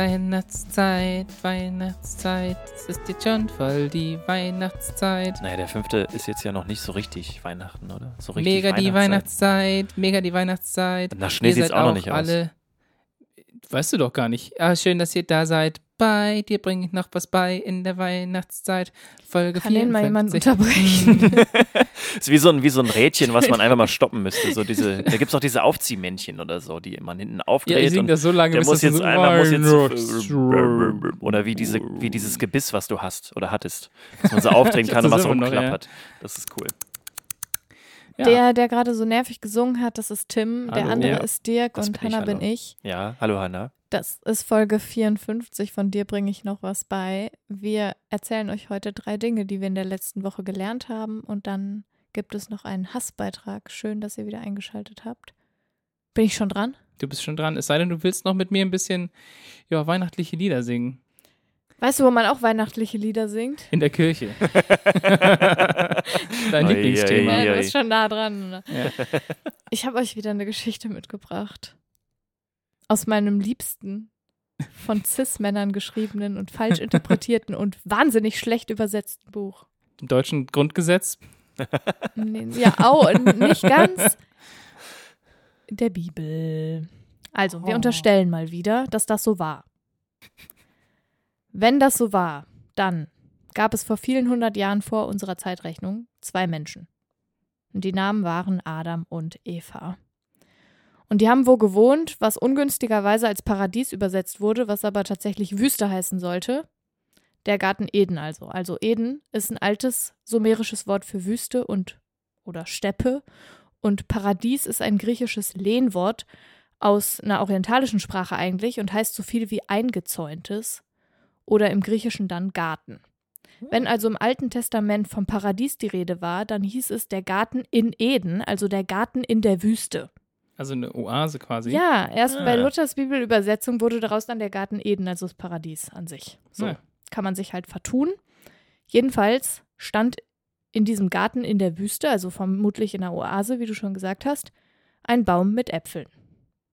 Weihnachtszeit, Weihnachtszeit. Es ist jetzt schon voll die Weihnachtszeit. Naja, der fünfte ist jetzt ja noch nicht so richtig Weihnachten, oder? So richtig Mega die Weihnachtszeit, mega die Weihnachtszeit. Nach Schnee sieht's seid auch noch nicht aus. alle, Weißt du doch gar nicht. Ah, schön, dass ihr da seid. Bei dir bringe ich noch was bei in der Weihnachtszeit. Folge Kann den mal jemand 54. unterbrechen? ist wie so, ein, wie so ein Rädchen, was man einfach mal stoppen müsste. So diese, da gibt es auch diese Aufziehmännchen oder so, die man hinten Ja, aufdreht. sing und das so lange, der bis muss das jetzt so einmal, muss jetzt, oder wie, diese, wie dieses Gebiss, was du hast oder hattest. Was man so aufdrehen kann und Das was immer noch, rumklappert. Das ist cool. Ja. Der, der gerade so nervig gesungen hat, das ist Tim. Der Hallo. andere Ja. ist Dirk Das und Hannah bin ich. Ja, hallo Hanna. Das ist Folge 54. Von dir bringe ich noch was bei. Wir erzählen euch heute drei Dinge, die wir in der letzten Woche gelernt haben. Und dann gibt es noch einen Hassbeitrag. Schön, dass ihr wieder eingeschaltet habt. Bin ich schon dran? Du bist schon dran. Es sei denn, du willst noch mit mir ein bisschen ja, weihnachtliche Lieder singen. Weißt du, wo man auch weihnachtliche Lieder singt? In der Kirche. Dein Lieblingsthema. Ja, du bist schon nah dran. Ne? Ja. Ich habe euch wieder eine Geschichte mitgebracht. Aus meinem liebsten von Cis-Männern geschriebenen und falsch interpretierten und wahnsinnig schlecht übersetzten Buch. Im deutschen Grundgesetz. Nee, Ja, auch nicht ganz. Der Bibel. Also, wir Oh. unterstellen mal wieder, dass das so war. Wenn das so war, dann gab es vor vielen hundert Jahren vor unserer Zeitrechnung zwei Menschen. Und die Namen waren Adam und Eva. Und die haben wo gewohnt, was ungünstigerweise als Paradies übersetzt wurde, was aber tatsächlich Wüste heißen sollte. Der Garten Eden also. Also Eden ist ein altes sumerisches Wort für Wüste und oder Steppe. Und Paradies ist ein griechisches Lehnwort aus einer orientalischen Sprache eigentlich und heißt so viel wie eingezäuntes oder im Griechischen dann Garten. Wenn also im Alten Testament vom Paradies die Rede war, dann hieß es der Garten in Eden, also der Garten in der Wüste. Also eine Oase quasi. Ja, erst Ah. bei Luthers Bibelübersetzung wurde daraus dann der Garten Eden, also das Paradies an sich. So Ja. kann man sich halt vertun. Jedenfalls stand in diesem Garten in der Wüste, also vermutlich in der Oase, wie du schon gesagt hast, ein Baum mit Äpfeln.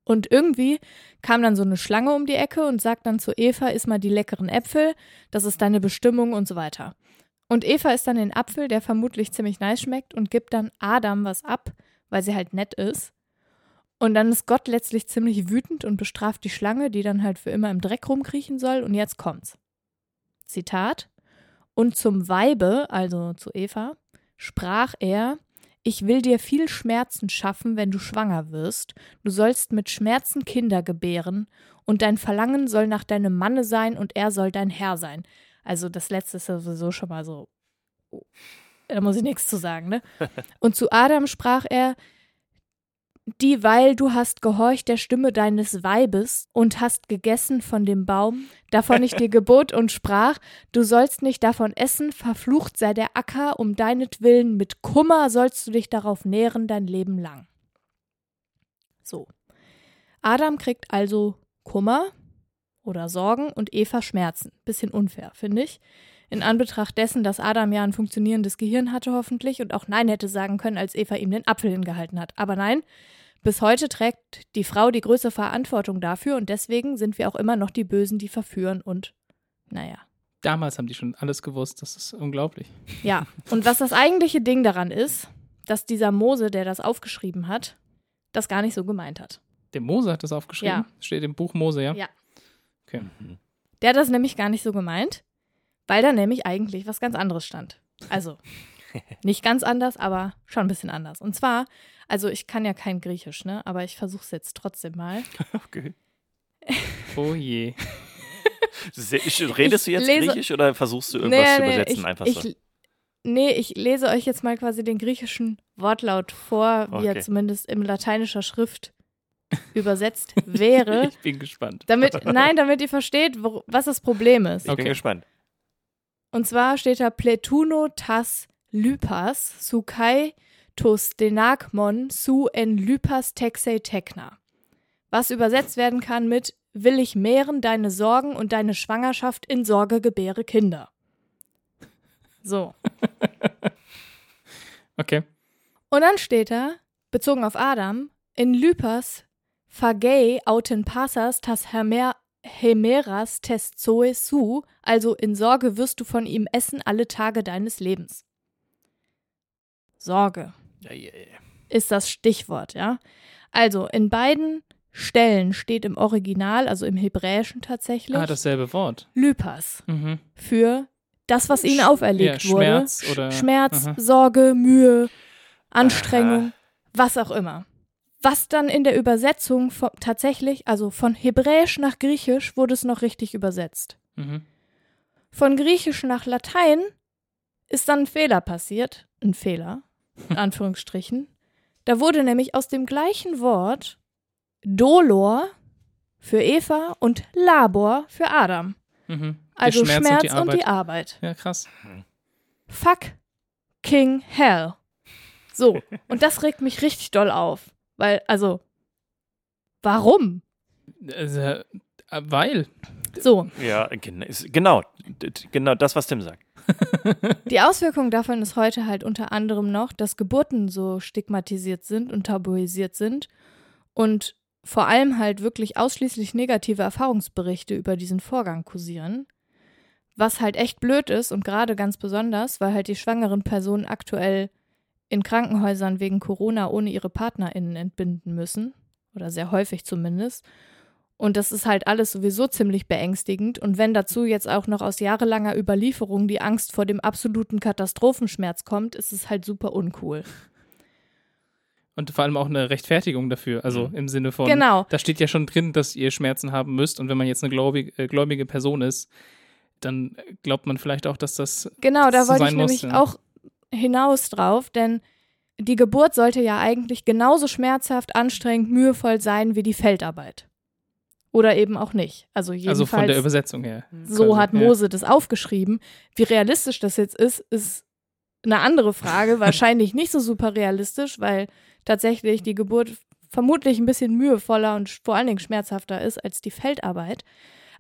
Und irgendwie kam dann so eine Schlange um die Ecke und sagt dann zu Eva, iss mal die leckeren Äpfel, das ist deine Bestimmung und so weiter. Und Eva isst dann den Apfel, der vermutlich ziemlich nice schmeckt, und gibt dann Adam was ab, weil sie halt nett ist. Und dann ist Gott letztlich ziemlich wütend und bestraft die Schlange, die dann halt für immer im Dreck rumkriechen soll. Und jetzt kommt's. Zitat. Und zum Weibe, also zu Eva, sprach er, ich will dir viel Schmerzen schaffen, wenn du schwanger wirst. Du sollst mit Schmerzen Kinder gebären, und dein Verlangen soll nach deinem Manne sein, und er soll dein Herr sein. Also das letzte ist ja sowieso schon mal so. oh, Da muss ich nichts zu sagen, ne? Und zu Adam sprach er, dieweil du hast gehorcht der Stimme deines Weibes und hast gegessen von dem Baum, davon ich dir gebot und sprach, du sollst nicht davon essen, verflucht sei der Acker, um deinetwillen, mit Kummer sollst du dich darauf nähren dein Leben lang. So. Adam kriegt also Kummer oder Sorgen und Eva Schmerzen. Bisschen unfair, finde ich. In Anbetracht dessen, dass Adam ja ein funktionierendes Gehirn hatte, hoffentlich, und auch Nein hätte sagen können, als Eva ihm den Apfel hingehalten hat. Aber nein, bis heute trägt die Frau die größere Verantwortung dafür und deswegen sind wir auch immer noch die Bösen, die verführen und naja. Damals haben die schon alles gewusst. Das ist unglaublich. Ja, und was das eigentliche Ding daran ist, dass dieser Mose, der das aufgeschrieben hat, das gar nicht so gemeint hat. Der Mose hat das aufgeschrieben. Ja. Steht im Buch Mose, ja? Ja. Okay. Mhm. Der hat das nämlich gar nicht so gemeint, weil da nämlich eigentlich was ganz anderes stand. Also, nicht ganz anders, aber schon ein bisschen anders. Und zwar, also ich kann ja kein Griechisch, ne? Aber ich versuche es jetzt trotzdem mal. Okay. Oh je. Ich- Redest du jetzt lese- Griechisch oder versuchst du irgendwas zu übersetzen? ich, einfach ich, so. Nee, ich lese euch jetzt mal quasi den griechischen Wortlaut vor, wie er Okay. zumindest in lateinischer Schrift übersetzt wäre. Ich bin gespannt. damit, nein, damit ihr versteht, wo, was das Problem ist. Ich bin Okay. gespannt. Und zwar steht da Pletuno tas lypas su kai tos denakmon su en lypas texei tekna. Was übersetzt werden kann mit Will ich mehren deine Sorgen und deine Schwangerschaft in Sorge gebäre Kinder. So. Okay. Und dann steht da, bezogen auf Adam, in Lypas phagei auten passas tas hermer hemeras tes zoe su, also in Sorge wirst du von ihm essen alle Tage deines Lebens. Sorge Ja, ja, ja. ist das Stichwort, ja. Also in beiden Stellen steht im Original, also im Hebräischen tatsächlich, Ah, dasselbe Wort. Lypas Mhm. für das, was ihnen Sch- auferlegt wurde. Schmerz Sch- oder- Schmerz, Aha. Sorge, Mühe, Anstrengung, Aha. was auch immer. Was dann in der Übersetzung von, tatsächlich, also von Hebräisch nach Griechisch wurde es noch richtig übersetzt. Mhm. Von Griechisch nach Latein ist dann ein Fehler passiert. Ein Fehler, in Anführungsstrichen. Da wurde nämlich aus dem gleichen Wort Dolor für Eva und Labor für Adam. Mhm. Also Schmerz, und die und die Arbeit. Arbeit. Ja, krass. Fuck King Hell. So, und das regt mich richtig doll auf. Weil, also, warum? Also, äh, weil. So, Ja, genau. Genau das, was Tim sagt. die Auswirkung davon ist heute halt unter anderem noch, dass Geburten so stigmatisiert sind und tabuisiert sind und vor allem halt wirklich ausschließlich negative Erfahrungsberichte über diesen Vorgang kursieren. Was halt echt blöd ist und gerade ganz besonders, weil halt die schwangeren Personen aktuell in Krankenhäusern wegen Corona ohne ihre PartnerInnen entbinden müssen. Oder sehr häufig zumindest. Und das ist halt alles sowieso ziemlich beängstigend. Und wenn dazu jetzt auch noch aus jahrelanger Überlieferung die Angst vor dem absoluten Katastrophenschmerz kommt, ist es halt super uncool. Und vor allem auch eine Rechtfertigung dafür. Also Mhm. im Sinne von, Genau. da steht ja schon drin, dass ihr Schmerzen haben müsst. Und wenn man jetzt eine gläubige, äh, gläubige Person ist, dann glaubt man vielleicht auch, dass das. Genau, da wollte ich sein muss, nämlich ja. auch hinaus drauf, denn die Geburt sollte ja eigentlich genauso schmerzhaft, anstrengend, mühevoll sein wie die Feldarbeit. Oder eben auch nicht. Also jedenfalls Also von der Übersetzung her. so quasi, hat ja. Mose das aufgeschrieben. Wie realistisch das jetzt ist, ist eine andere Frage. Wahrscheinlich nicht so super realistisch, weil tatsächlich die Geburt vermutlich ein bisschen mühevoller und vor allen Dingen schmerzhafter ist als die Feldarbeit.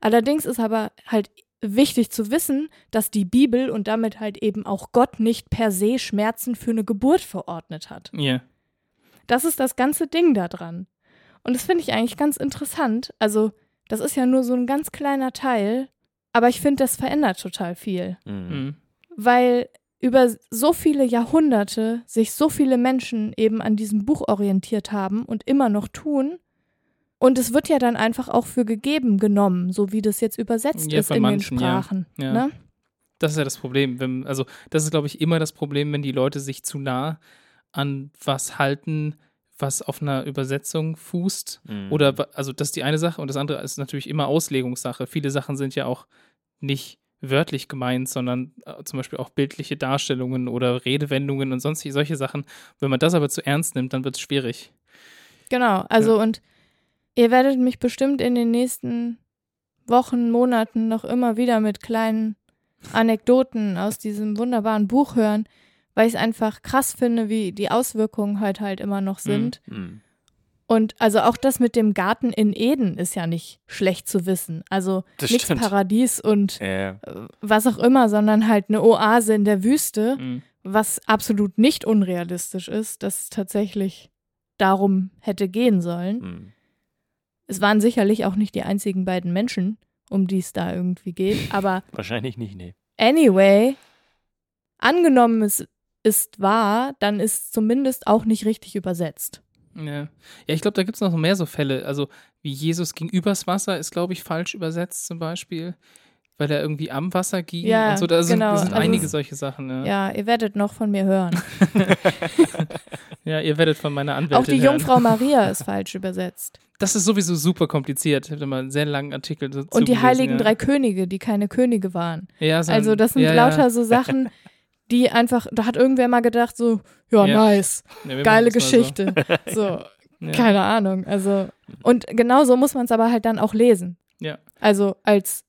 Allerdings ist aber halt wichtig zu wissen, dass die Bibel und damit halt eben auch Gott nicht per se Schmerzen für eine Geburt verordnet hat. Ja. Das ist das ganze Ding da dran. Und das finde ich eigentlich ganz interessant. Also, das ist ja nur so ein ganz kleiner Teil, aber ich finde, das verändert total viel. Mhm. Mhm. Weil über so viele Jahrhunderte sich so viele Menschen eben an diesem Buch orientiert haben und immer noch tun. Und es wird ja dann einfach auch für gegeben genommen, so wie das jetzt übersetzt Ja, ist von in manchen, den ja. Sprachen. Ja. Ne? Das ist ja das Problem. Wenn, also, das ist, glaube ich, immer das Problem, wenn die Leute sich zu nah an was halten, was auf einer Übersetzung fußt. Mhm. Oder, also, das ist die eine Sache. Und das andere ist natürlich immer Auslegungssache. Viele Sachen sind ja auch nicht wörtlich gemeint, sondern äh, zum Beispiel auch bildliche Darstellungen oder Redewendungen und sonstige solche Sachen. Wenn man das aber zu ernst nimmt, dann wird es schwierig. Genau, also und ihr werdet mich bestimmt in den nächsten Wochen, Monaten noch immer wieder mit kleinen Anekdoten aus diesem wunderbaren Buch hören, weil ich es einfach krass finde, wie die Auswirkungen heute halt immer noch sind. Mhm. Und also auch das mit dem Garten in Eden ist ja nicht schlecht zu wissen. Also Das nichts stimmt. Paradies und äh, was auch immer, sondern halt eine Oase in der Wüste Mhm. was absolut nicht unrealistisch ist, dass es tatsächlich darum hätte gehen sollen. Es waren sicherlich auch nicht die einzigen beiden Menschen, um die es da irgendwie geht, aber Wahrscheinlich nicht, nee. anyway, angenommen es ist wahr, dann ist zumindest auch nicht richtig übersetzt. Ja, ja ich glaube, da gibt es noch mehr so Fälle. Also, wie Jesus ging übers Wasser, ist, glaube ich, falsch übersetzt zum Beispiel, weil er irgendwie am Wasser ging Ja, und so. Da sind, genau. da sind Also einige solche Sachen. Ja. Ja, ihr werdet noch von mir hören. ja, ihr werdet von meiner Anwältin Auch die hören. Jungfrau Maria ist falsch übersetzt. Das ist sowieso super kompliziert. Ich habe mal einen sehr langen Artikel dazu Und die gelesen, heiligen ja. drei Könige, die keine Könige waren. Ja, so Also das sind lauter so Sachen, die einfach, da hat irgendwer mal gedacht so, ja, nice, geile Geschichte. So, So. Keine Ahnung. Also, und genau so muss man es aber halt dann auch lesen. Ja. Also als,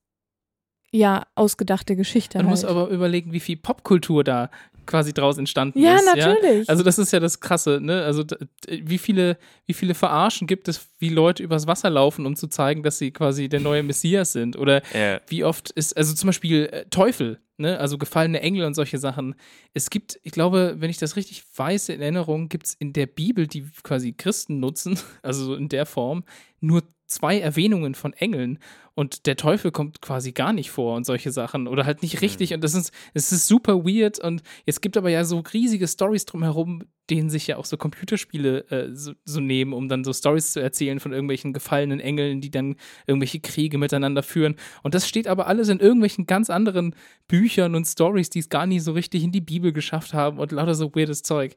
ja, ausgedachte Geschichte musst halt. aber überlegen, wie viel Popkultur da quasi draus entstanden ja, ist. natürlich. Also das ist ja das Krasse, ne? Also wie viele, wie viele Verarschen gibt es, wie Leute übers Wasser laufen, um zu zeigen, dass sie quasi der neue Messias sind? Oder Ja. wie oft ist, also zum Beispiel äh, Teufel, ne? Also gefallene Engel und solche Sachen. Es gibt, ich glaube, wenn ich das richtig weiß in Erinnerung, gibt es in der Bibel, die quasi Christen nutzen, also so in der Form, nur zwei Erwähnungen von Engeln und der Teufel kommt quasi gar nicht vor und solche Sachen oder halt nicht richtig. Mhm. Und das ist, es ist super weird. Und es gibt aber ja so riesige Stories drumherum, denen sich ja auch so Computerspiele äh, so, so nehmen, um dann so Stories zu erzählen von irgendwelchen gefallenen Engeln, die dann irgendwelche Kriege miteinander führen. Und das steht aber alles in irgendwelchen ganz anderen Büchern und Stories, die es gar nie so richtig in die Bibel geschafft haben und lauter so weirdes Zeug.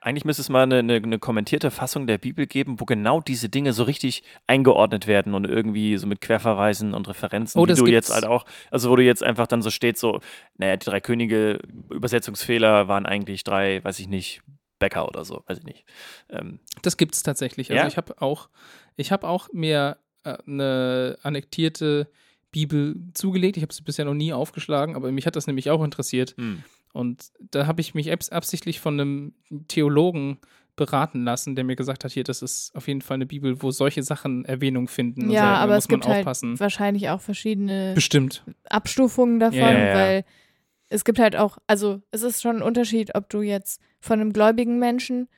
Eigentlich müsste es mal eine, eine, eine kommentierte Fassung der Bibel geben, wo genau diese Dinge so richtig eingeordnet werden und irgendwie so mit Querverweisen und Referenzen, Oh, das du gibt's. jetzt halt auch, also wo du jetzt einfach dann so steht, so, naja, die drei Könige, Übersetzungsfehler waren eigentlich drei, weiß ich nicht, Bäcker oder so, weiß ich nicht. Ähm, Das gibt es tatsächlich. Also Ja? ich habe auch, ich habe auch mir äh, eine annektierte Bibel zugelegt. Ich habe sie bisher noch nie aufgeschlagen, aber mich hat das nämlich auch interessiert. hm. Und da habe ich mich abs absichtlich von einem Theologen beraten lassen, der mir gesagt hat, hier, das ist auf jeden Fall eine Bibel, wo solche Sachen Erwähnung finden. und Ja, so, da aber es gibt halt aufpassen. wahrscheinlich auch verschiedene Bestimmt. Abstufungen davon, Ja, ja, ja. weil es gibt halt auch, also es ist schon ein Unterschied, ob du jetzt von einem gläubigen Menschen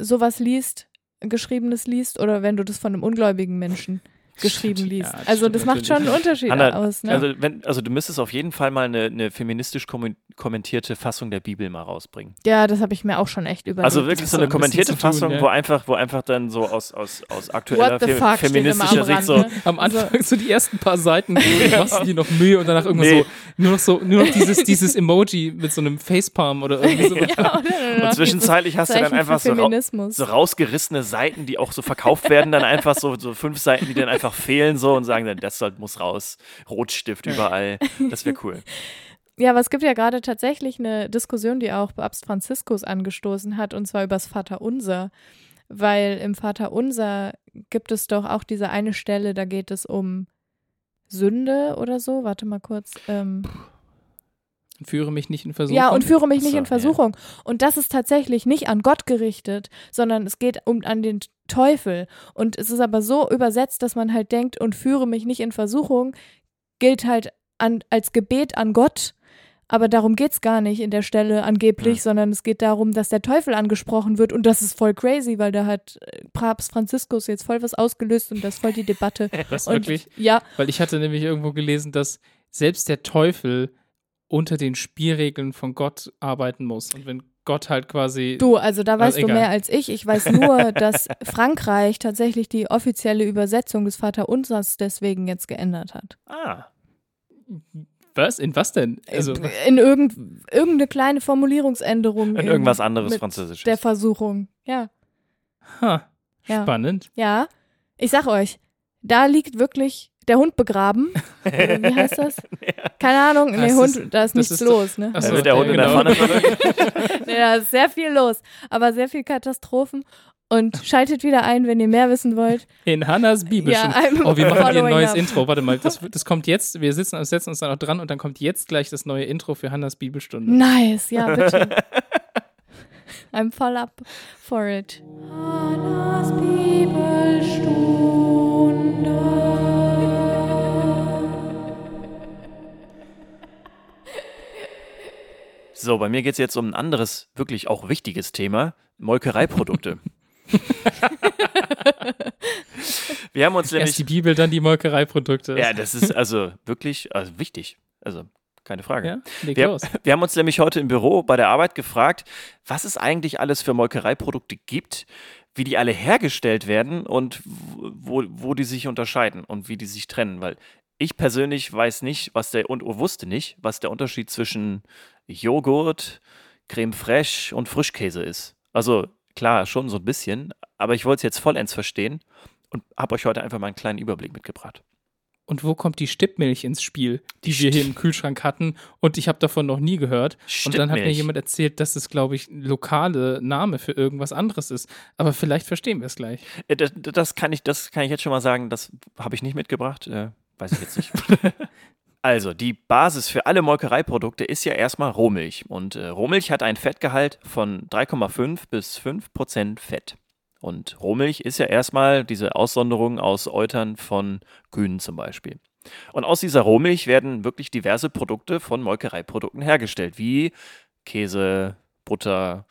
sowas liest, geschriebenes liest, oder wenn du das von einem ungläubigen Menschen geschrieben Stimmt, liest. ja, das also das macht schon einen. Unterschied Hanna, aus. Ne? Also, wenn, also du müsstest auf jeden Fall mal eine, eine feministisch kommen- kommentierte Fassung der Bibel mal rausbringen. ja, das habe ich mir auch schon echt überlegt. Also wirklich so eine ein kommentierte tun, Fassung, ja. wo einfach, wo einfach dann so aus, aus, aus aktueller fe feministischer Sicht so, ne? Am Also- Anfang so die ersten paar Seiten machst du dir noch Mühe und danach irgendwann Nee. so, nur noch so, nur noch dieses, dieses Emoji mit so einem Facepalm oder irgendwie so. ja, oder? und zwischenzeitlich hast du dann einfach so, ra so rausgerissene Seiten, die auch so verkauft werden, dann einfach so, so fünf Seiten, die dann einfach fehlen so und sagen dann, das muss raus, Rotstift überall, das wäre cool. Ja, aber es gibt ja gerade tatsächlich eine Diskussion, die auch Papst Franziskus angestoßen hat, und zwar übers Vaterunser. Weil im Vaterunser gibt es doch auch diese eine Stelle, da geht es um Sünde oder so. Warte mal kurz. Ähm, Führe mich nicht in Versuchung. ja, und führe mich nicht So, in Versuchung. Und das ist tatsächlich nicht an Gott gerichtet, sondern es geht um an den Teufel. Und es ist aber so übersetzt, dass man halt denkt, und führe mich nicht in Versuchung, gilt halt an, als Gebet an Gott. Aber darum geht's gar nicht in der Stelle angeblich, Ja. sondern es geht darum, dass der Teufel angesprochen wird. Und das ist voll crazy, weil da hat äh, Papst Franziskus jetzt voll was ausgelöst und das ist voll die Debatte. Das Und wirklich? ja, Weil ich hatte nämlich irgendwo gelesen, dass selbst der Teufel unter den Spielregeln von Gott arbeiten muss. Und wenn Gott halt quasi. Du, also da weißt du egal. mehr als ich. Ich weiß nur, dass Frankreich tatsächlich die offizielle Übersetzung des Vaterunsers deswegen jetzt geändert hat. Ah, Was? In was denn? Also, In irgend, irgendeine kleine Formulierungsänderung. und in- irgendwas anderes Französisches. Der Versuchung. Ja, ha, Ja. spannend. ja. Ich sag euch, da liegt wirklich der Hund begraben. Oder wie heißt das? Keine Ahnung. Nee, Das Hund, ist- da ist nichts ist- los, ne? Ach Da so, wird der ja, Hund in der genau. Pfanne verrückt. Nee, da ist sehr viel los. Aber sehr viel Katastrophen. Und schaltet wieder ein, wenn ihr mehr wissen wollt. In Hannas Bibelstunde. Ja, oh, wir machen hier ein neues up. Intro. Warte mal, das, das kommt jetzt. Wir sitzen, setzen uns da noch dran und dann kommt jetzt gleich das neue Intro für Hannas Bibelstunde. Nice, ja, bitte. I'm voll up for it. Hannas So, bei mir geht es jetzt um ein anderes, wirklich auch wichtiges Thema: Molkereiprodukte. Wir haben uns nämlich. Erst die Bibel, dann die Molkereiprodukte. Ja, das ist also wirklich also wichtig. Also keine Frage. Ja, leg Wir, los. wir haben uns nämlich heute im Büro bei der Arbeit gefragt, was es eigentlich alles für Molkereiprodukte gibt, wie die alle hergestellt werden und wo, wo die sich unterscheiden und wie die sich trennen. Weil ich persönlich weiß nicht, was der und wusste nicht, was der Unterschied zwischen Joghurt, Creme fraiche und Frischkäse ist. Also klar, schon so ein bisschen, aber ich wollte es jetzt vollends verstehen und habe euch heute einfach mal einen kleinen Überblick mitgebracht. Und wo kommt die Stippmilch ins Spiel, die wir hier im Kühlschrank hatten? Und ich habe davon noch nie gehört. Und dann hat mir jemand erzählt, dass es, glaube ich, ein lokale Name für irgendwas anderes ist. Aber vielleicht verstehen wir es gleich. Äh, Das, das, kann ich, das kann ich jetzt schon mal sagen, das habe ich nicht mitgebracht. Weiß ich jetzt nicht. also, die Basis für alle Molkereiprodukte ist ja erstmal Rohmilch. Und äh, Rohmilch hat ein Fettgehalt von 3,5 bis 5 Prozent Fett. Und Rohmilch ist ja erstmal diese Aussonderung aus Eutern von Kühen zum Beispiel. Und aus dieser Rohmilch werden wirklich diverse Produkte von Molkereiprodukten hergestellt, wie Käse, Butter,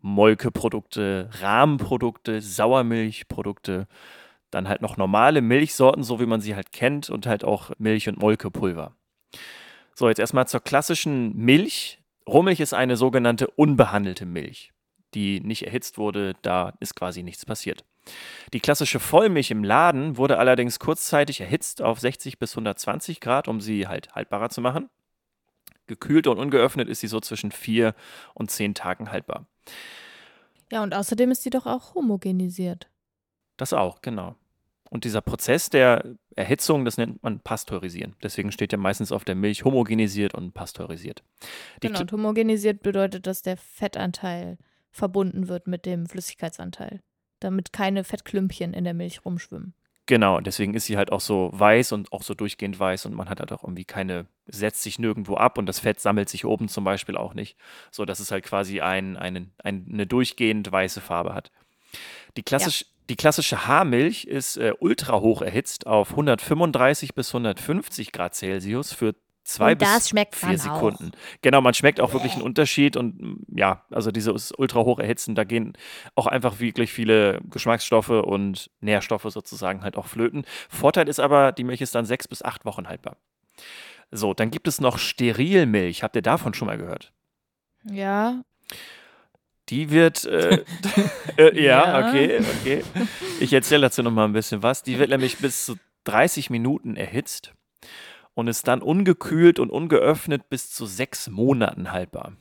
Molkeprodukte, Rahmenprodukte, Sauermilchprodukte. Dann halt noch normale Milchsorten, so wie man sie halt kennt, und halt auch Milch- und Molkepulver. So, jetzt erstmal zur klassischen Milch. Rohmilch ist eine sogenannte unbehandelte Milch, die nicht erhitzt wurde, da ist quasi nichts passiert. Die klassische Vollmilch im Laden wurde allerdings kurzzeitig erhitzt auf 60 bis 120 Grad, um sie halt haltbarer zu machen. Gekühlt und ungeöffnet ist sie so zwischen vier und zehn Tagen haltbar. Ja, und außerdem ist sie doch auch homogenisiert. Das auch, genau. Und dieser Prozess der Erhitzung, das nennt man Pasteurisieren. Deswegen steht ja meistens auf der Milch homogenisiert und pasteurisiert. Die genau, und homogenisiert bedeutet, dass der Fettanteil verbunden wird mit dem Flüssigkeitsanteil, damit keine Fettklümpchen in der Milch rumschwimmen. Genau, deswegen ist sie halt auch so weiß und auch so durchgehend weiß und man hat halt auch irgendwie keine, setzt sich nirgendwo ab und das Fett sammelt sich oben zum Beispiel auch nicht, so dass es halt quasi ein, ein, ein, eine durchgehend weiße Farbe hat. Die, klassisch, die klassische Haarmilch ist äh, ultra hoch erhitzt auf 135 bis 150 Grad Celsius für zwei Und bis vier Sekunden. Genau, man schmeckt auch wirklich einen Unterschied und mm, ja, also dieses ultra hoch erhitzen, da gehen auch einfach wirklich viele Geschmacksstoffe und Nährstoffe sozusagen halt auch flöten. Vorteil ist aber, die Milch ist dann sechs bis acht Wochen haltbar. So, dann gibt es noch Sterilmilch. Habt ihr davon schon mal gehört? Ja, Die wird, äh, äh, ja, Ja. okay, okay. Ich erzähle dazu noch mal ein bisschen was. Die wird nämlich bis zu 30 Minuten erhitzt und ist dann ungekühlt und ungeöffnet bis zu sechs Monaten haltbar.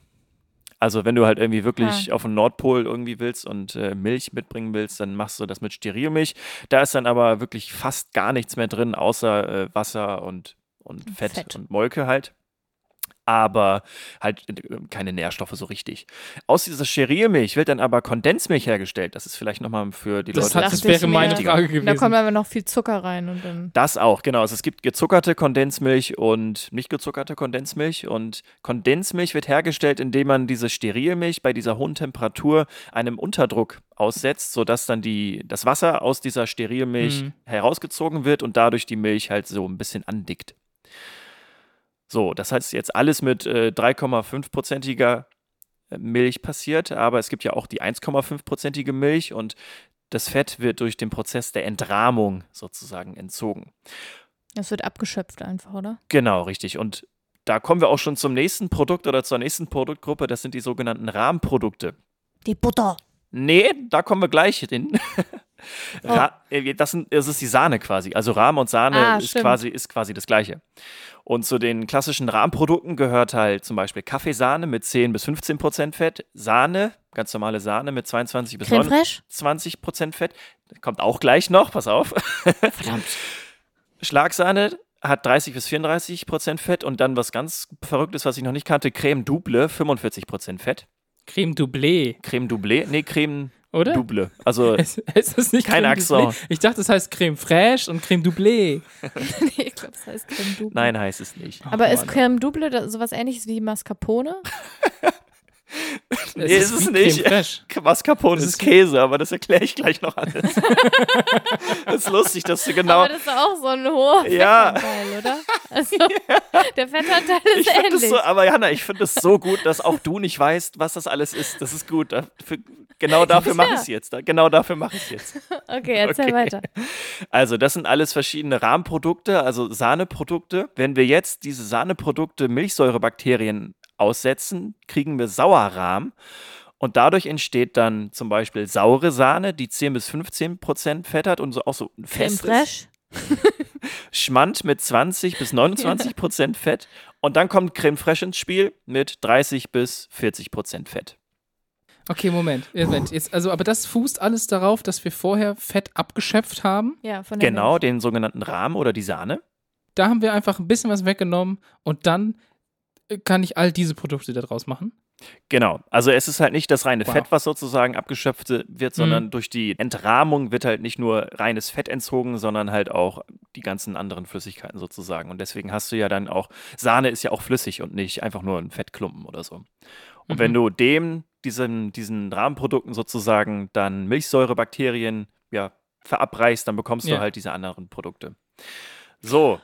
Also wenn du halt irgendwie wirklich auf den Nordpol irgendwie willst und äh, Milch mitbringen willst, dann machst du das mit Sterilmilch. Da ist dann aber wirklich fast gar nichts mehr drin, außer äh, Wasser und, und Fett, Fett. und Molke halt. Aber halt äh, keine Nährstoffe so richtig. Aus dieser Sterilmilch wird dann aber Kondensmilch hergestellt. Das ist vielleicht nochmal für die Das, Leute. hat, das wäre meine mir. Frage da gewesen. kommt aber noch viel Zucker rein und dann. Das auch, genau. Also es gibt gezuckerte Kondensmilch und nicht gezuckerte Kondensmilch. Und Kondensmilch wird hergestellt, indem man diese Sterilmilch bei dieser hohen Temperatur einem Unterdruck aussetzt, sodass dann die, das Wasser aus dieser Sterilmilch Mhm. herausgezogen wird und dadurch die Milch halt so ein bisschen andickt. So, das heißt jetzt alles mit äh, 3,5-prozentiger Milch passiert, aber es gibt ja auch die 1,5-prozentige Milch und das Fett wird durch den Prozess der Entrahmung sozusagen entzogen. Das wird abgeschöpft einfach, oder? Genau, richtig. Und da kommen wir auch schon zum nächsten Produkt oder zur nächsten Produktgruppe. Das sind die sogenannten Rahmprodukte. Die Butter. Nee, da kommen wir gleich hin. Ra äh, das, sind, das ist die Sahne quasi. Also Rahm und Sahne Ah, ist, stimmt. quasi, ist quasi das Gleiche. Und zu den klassischen Rahmprodukten gehört halt zum Beispiel Kaffeesahne mit 10 bis 15 Prozent Fett, Sahne, ganz normale Sahne mit 22 bis Creme fraiche? 29 Prozent Fett. Kommt auch gleich noch, pass auf. Verdammt. Schlagsahne hat 30 bis 34 Prozent Fett und dann was ganz Verrücktes, was ich noch nicht kannte, Creme Double, 45 Prozent Fett. Creme Doublé, Creme Double, nee, Creme oder? Double. Also Es, es ist nicht Kein Accent. Ich dachte, es heißt Creme Fraiche und Creme Doublé. nee, ich glaube, das heißt Creme Double. nein, heißt es nicht. Aber ist Mann. Creme Double sowas ähnliches wie Mascarpone? Es Nee, ist es nicht. Mascarpone Das ist ist- Käse, aber das erkläre ich gleich noch alles. das ist lustig, dass du genau. Aber das ist auch so ein hoher Ja. Fettanteil, oder? Also, der Fettanteil ist Ich finde ähnlich. es so, aber Jana, ich finde es so gut, dass auch du nicht weißt, was das alles ist. Das ist gut. Dafür, genau dafür mache ich es jetzt. Genau dafür mache ich es jetzt. okay, erzähl Okay. weiter. Also, das sind alles verschiedene Rahmenprodukte, also Sahneprodukte. Wenn wir jetzt diese Sahneprodukte Milchsäurebakterien aussetzen, kriegen wir Sauerrahm. Und dadurch entsteht dann zum Beispiel saure Sahne, die 10 bis 15 Prozent Fett hat und so auch so Creme fest ist. fraiche? Schmand mit 20 bis 29 Prozent Fett. Und dann kommt Creme Fraiche ins Spiel mit 30 bis 40 Prozent Fett. Okay, Moment. Moment. Jetzt, also, aber das fußt alles darauf, dass wir vorher Fett abgeschöpft haben. Ja, von der Genau, Milch. den sogenannten Rahmen oder die Sahne. Da haben wir einfach ein bisschen was weggenommen und dann kann ich all diese Produkte daraus machen. Genau. Also es ist halt nicht das reine Wow. Fett, was sozusagen abgeschöpft wird, sondern durch die Entrahmung wird halt nicht nur reines Fett entzogen, sondern halt auch die ganzen anderen Flüssigkeiten sozusagen. Und deswegen hast du ja dann auch, Sahne ist ja auch flüssig und nicht einfach nur ein Fettklumpen oder so. Und Mhm. wenn du dem, diesen, diesen Rahmenprodukten sozusagen dann Milchsäurebakterien ja, verabreichst, dann bekommst du Ja. halt diese anderen Produkte. So.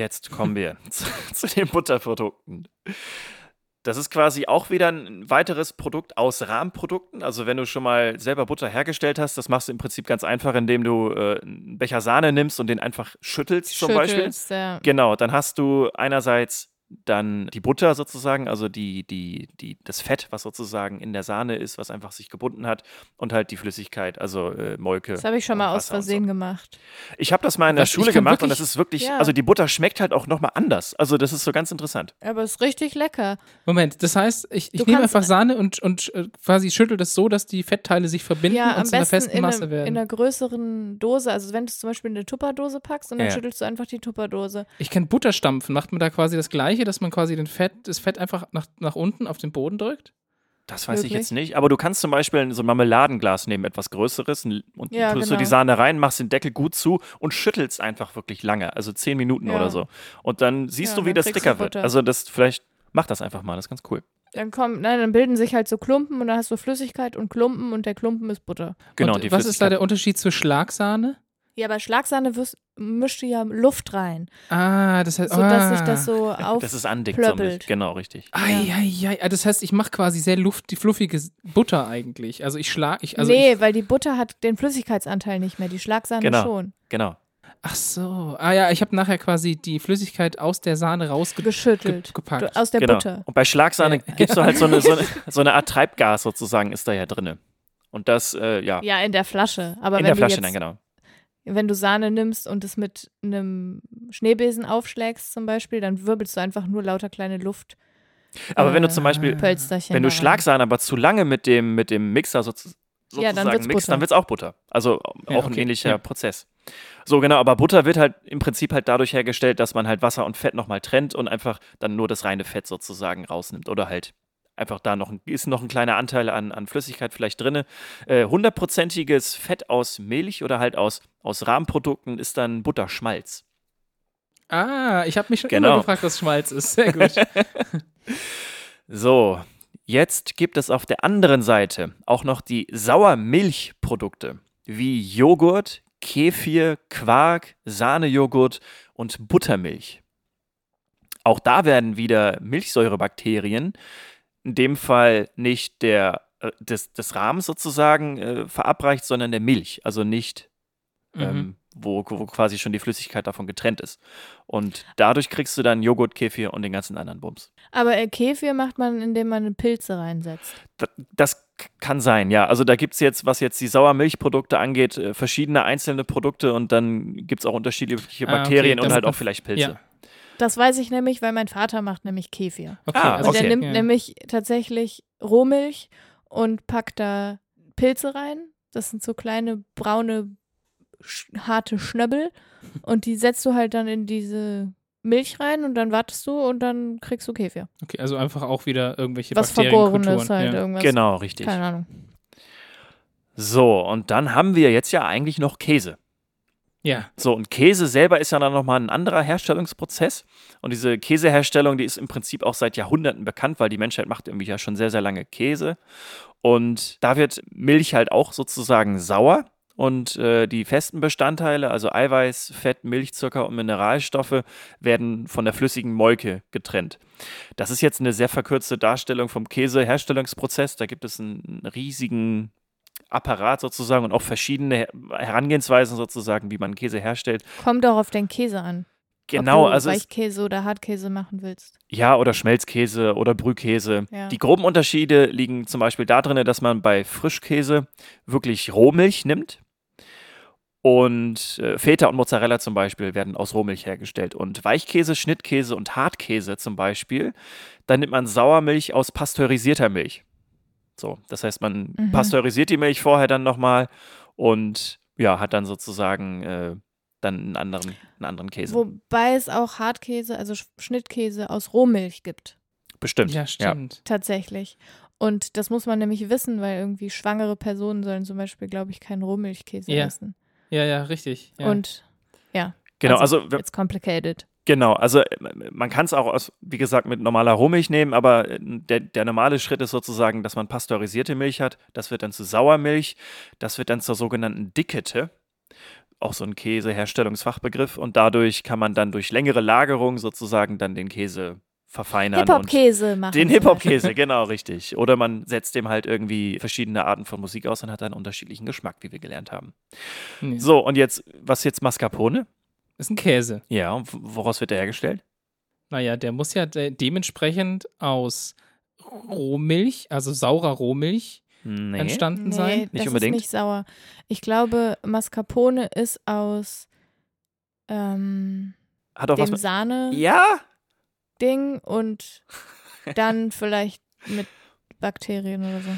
Jetzt kommen wir zu, zu den Butterprodukten. Das ist quasi auch wieder ein weiteres Produkt aus Rahmenprodukten. Also wenn du schon mal selber Butter hergestellt hast, das machst du im Prinzip ganz einfach, indem du äh, einen Becher Sahne nimmst und den einfach schüttelst zum Beispiel. Schüttelst, ja. Genau, dann hast du einerseits dann die Butter sozusagen, also die, die, die, das Fett, was sozusagen in der Sahne ist, was einfach sich gebunden hat und halt die Flüssigkeit, also äh, Molke. Das habe ich schon mal und aus und so. Versehen gemacht. Ich habe das mal in der Was, ich Schule gemacht und wirklich- das ist wirklich, Ja. also die Butter schmeckt halt auch nochmal anders. Also das ist so ganz interessant. Aber es ist richtig lecker. Moment, das heißt, ich, ich nehme einfach Sahne und, und äh, quasi schüttel das so, dass die Fettteile sich verbinden Ja, und zu einer festen in, Masse einem, werden. in einer größeren Dose. Also wenn du es zum Beispiel in eine Tupperdose packst und dann ja. schüttelst du einfach die Tupperdose. ich kenne Butterstampfen. Macht man da quasi das Gleiche, dass man quasi den Fett, das Fett einfach nach, nach unten auf den Boden drückt? Das weiß ich Wirklich? jetzt nicht. Aber du kannst zum Beispiel so ein Marmeladenglas nehmen, etwas größeres, und Ja, tust du die genau. Sahne rein, machst den Deckel gut zu und schüttelst einfach wirklich lange, also zehn Minuten Ja. oder so. Und dann siehst Ja, du, wie das dicker wird. Also das vielleicht mach das einfach mal, das ist ganz cool. Dann kommt, nein, dann bilden sich halt so Klumpen und dann hast du Flüssigkeit und Klumpen und der Klumpen ist Butter. Genau, und was ist da der Unterschied zur Schlagsahne? Ja, bei Schlagsahne wirst, mischst du ja Luft rein, Ah, das heißt, sodass ah. sich das so auf. Das ist andickt. Genau, richtig. Ei, ei, ei. Ah, Das heißt, ich mache quasi sehr luft, die fluffige Butter eigentlich. Also ich schlag, ich, also nee, ich, weil die Butter hat den Flüssigkeitsanteil nicht mehr, die Schlagsahne Genau. schon. Genau. ach so. Ah ja, ich habe nachher quasi die Flüssigkeit aus der Sahne rausgepackt. Geschüttelt. gepackt. Du, aus der genau. Butter. Und bei Schlagsahne Ja. gibst du halt so eine, so, eine, so eine Art Treibgas sozusagen ist da ja drinne. Und das, äh, ja, Ja, in der Flasche. Aber in wenn der Flasche du dann, jetzt, genau. Wenn du Sahne nimmst und es mit einem Schneebesen aufschlägst zum Beispiel, dann wirbelst du einfach nur lauter kleine Luft. Aber wenn du äh, zum Beispiel, Pölsterchen. wenn du. Schlagsahne aber zu lange mit dem, mit dem Mixer sozu sozusagen Ja, dann wird's mixt, Butter. dann wird es auch Butter. Also Ja, auch ein okay, ähnlicher ja. Prozess. So, genau, aber Butter wird halt im Prinzip halt dadurch hergestellt, dass man halt Wasser und Fett nochmal trennt und einfach dann nur das reine Fett sozusagen rausnimmt. Oder halt einfach da noch ein, ist noch ein kleiner Anteil an, an Flüssigkeit vielleicht drin. Äh, Hundertprozentiges Fett aus Milch oder halt aus, aus Rahmenprodukten ist dann Butterschmalz. Ah, ich habe mich schon Genau. immer gefragt, was Schmalz ist. Sehr gut. So, jetzt gibt es auf der anderen Seite auch noch die Sauermilchprodukte wie Joghurt, Kefir, Quark, Sahnejoghurt und Buttermilch. Auch da werden wieder Milchsäurebakterien, in dem Fall nicht der, äh, des, des Rahmens sozusagen äh, verabreicht, sondern der Milch, also nicht Mhm. ähm, wo, wo quasi schon die Flüssigkeit davon getrennt ist. Und dadurch kriegst du dann Joghurt, Kefir und den ganzen anderen Bums. Aber äh, Kefir macht man, indem man Pilze reinsetzt. Da- Das k- kann sein, ja. Also da gibt es jetzt, was jetzt die Sauermilchprodukte angeht, äh, verschiedene einzelne Produkte und dann gibt es auch unterschiedliche Ah, okay, Bakterien und das- halt auch vielleicht Pilze. Ja. Das weiß ich nämlich, weil mein Vater macht nämlich Kefir. Okay, Ah, also Und der okay. nimmt ja. nämlich tatsächlich Rohmilch und packt da Pilze rein. Das sind so kleine braune sch harte Schnöbbel und die setzt du halt dann in diese Milch rein und dann wartest du und dann kriegst du Kefir. Okay, also einfach auch wieder irgendwelche Was Bakterienkulturen. Vergorenes halt, ja. irgendwas. Genau, richtig. Keine Ahnung. So, und dann haben wir jetzt ja eigentlich noch Käse. Ja, So, und Käse selber ist ja dann nochmal ein anderer Herstellungsprozess. Und diese Käseherstellung, die ist im Prinzip auch seit Jahrhunderten bekannt, weil die Menschheit macht irgendwie ja schon sehr, sehr lange Käse. Und da wird Milch halt auch sozusagen sauer. Und äh, die festen Bestandteile, also Eiweiß, Fett, Milch, Zucker und Mineralstoffe, werden von der flüssigen Molke getrennt. Das ist jetzt eine sehr verkürzte Darstellung vom Käseherstellungsprozess. Da gibt es einen riesigen Apparat sozusagen und auch verschiedene Her- Herangehensweisen sozusagen, wie man Käse herstellt. Kommt auch auf den Käse an. Genau, ob du also Weichkäse oder Hartkäse machen willst. ja, oder Schmelzkäse oder Brühkäse. Ja. Die groben Unterschiede liegen zum Beispiel darin, dass man bei Frischkäse wirklich Rohmilch nimmt. Und äh, Feta und Mozzarella zum Beispiel werden aus Rohmilch hergestellt. Und Weichkäse, Schnittkäse und Hartkäse zum Beispiel, da nimmt man Sauermilch aus pasteurisierter Milch. So, das heißt, man Mhm. pasteurisiert die Milch vorher dann nochmal und ja, hat dann sozusagen äh, dann einen anderen, einen anderen Käse. Wobei es auch Hartkäse, also Sch- Schnittkäse aus Rohmilch gibt. Bestimmt. ja, stimmt. Tatsächlich. Und das muss man nämlich wissen, weil irgendwie schwangere Personen sollen zum Beispiel, glaube ich, keinen Rohmilchkäse Ja. essen. Ja, ja, richtig. Ja. Und ja, Genau, also, wenn- it's complicated. Genau, also äh, man kann es auch aus, wie gesagt, mit normaler Rohmilch nehmen, aber äh, der, der normale Schritt ist sozusagen, dass man pasteurisierte Milch hat. Das wird dann zu Sauermilch, das wird dann zur sogenannten Dickete, auch so ein Käseherstellungsfachbegriff. Und dadurch kann man dann durch längere Lagerung sozusagen dann den Käse verfeinern. Hip-Hop-Käse machen. Den Hip-Hop-Käse, genau, richtig. Oder man setzt dem halt irgendwie verschiedene Arten von Musik aus und hat einen unterschiedlichen Geschmack, wie wir gelernt haben. Nee. So, und jetzt, was jetzt Mascarpone? Ist ein Käse. Ja, und woraus wird der hergestellt? Naja, der muss ja de dementsprechend aus Rohmilch, also saurer Rohmilch, Nee. entstanden Nee, sein. das unbedingt. ist nicht sauer. Ich glaube, Mascarpone ist aus ähm, Hat auch was dem mit. Sahne-Ding Ja, und dann vielleicht mit Bakterien oder so.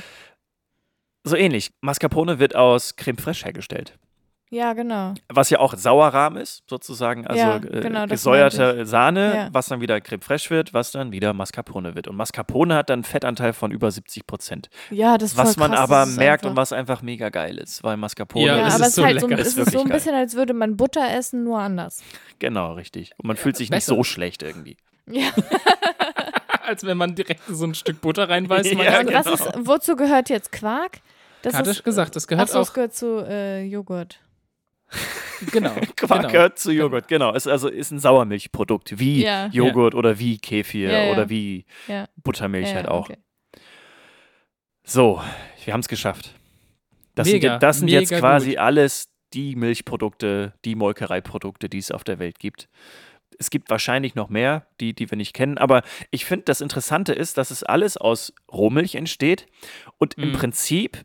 so ähnlich. Mascarpone wird aus Creme fraiche hergestellt. Ja, genau. Was ja auch Sauerrahm ist, sozusagen. Also Ja, äh, genau, das gesäuerte Sahne, Ja. was dann wieder Creme fraiche wird, was dann wieder Mascarpone wird. Und Mascarpone hat dann einen Fettanteil von über 70 Prozent. Ja, das ist voll Was man krass, aber das ist merkt einfach- und was einfach mega geil ist, weil Mascarpone Ja, Ja, es aber ist es so ist halt so, lecker. es Ist ist so ein geil. bisschen, als würde man Butter essen, nur anders. Genau, richtig. Und man fühlt sich nicht besser. so schlecht irgendwie. Ja. Als wenn man direkt so ein Stück Butter reinbeißt. Ja? Und was genau. ist, wozu gehört jetzt Quark? Das Hatte ich gesagt, das gehört Achso, auch. es gehört zu äh, Joghurt. Genau. Quark genau. gehört zu Joghurt, genau. Ist also ist ein Sauermilchprodukt, wie Ja. Joghurt oder wie Kefir Ja, ja. oder wie Ja. Buttermilch Ja, halt auch. okay. So, wir haben es geschafft. Das sind, Mega, je- das sind jetzt quasi gut. alles die Milchprodukte, die Molkereiprodukte, die es auf der Welt gibt. Es gibt wahrscheinlich noch mehr, die, die wir nicht kennen, aber ich finde, das Interessante ist, dass es alles aus Rohmilch entsteht und im Mhm. Prinzip w-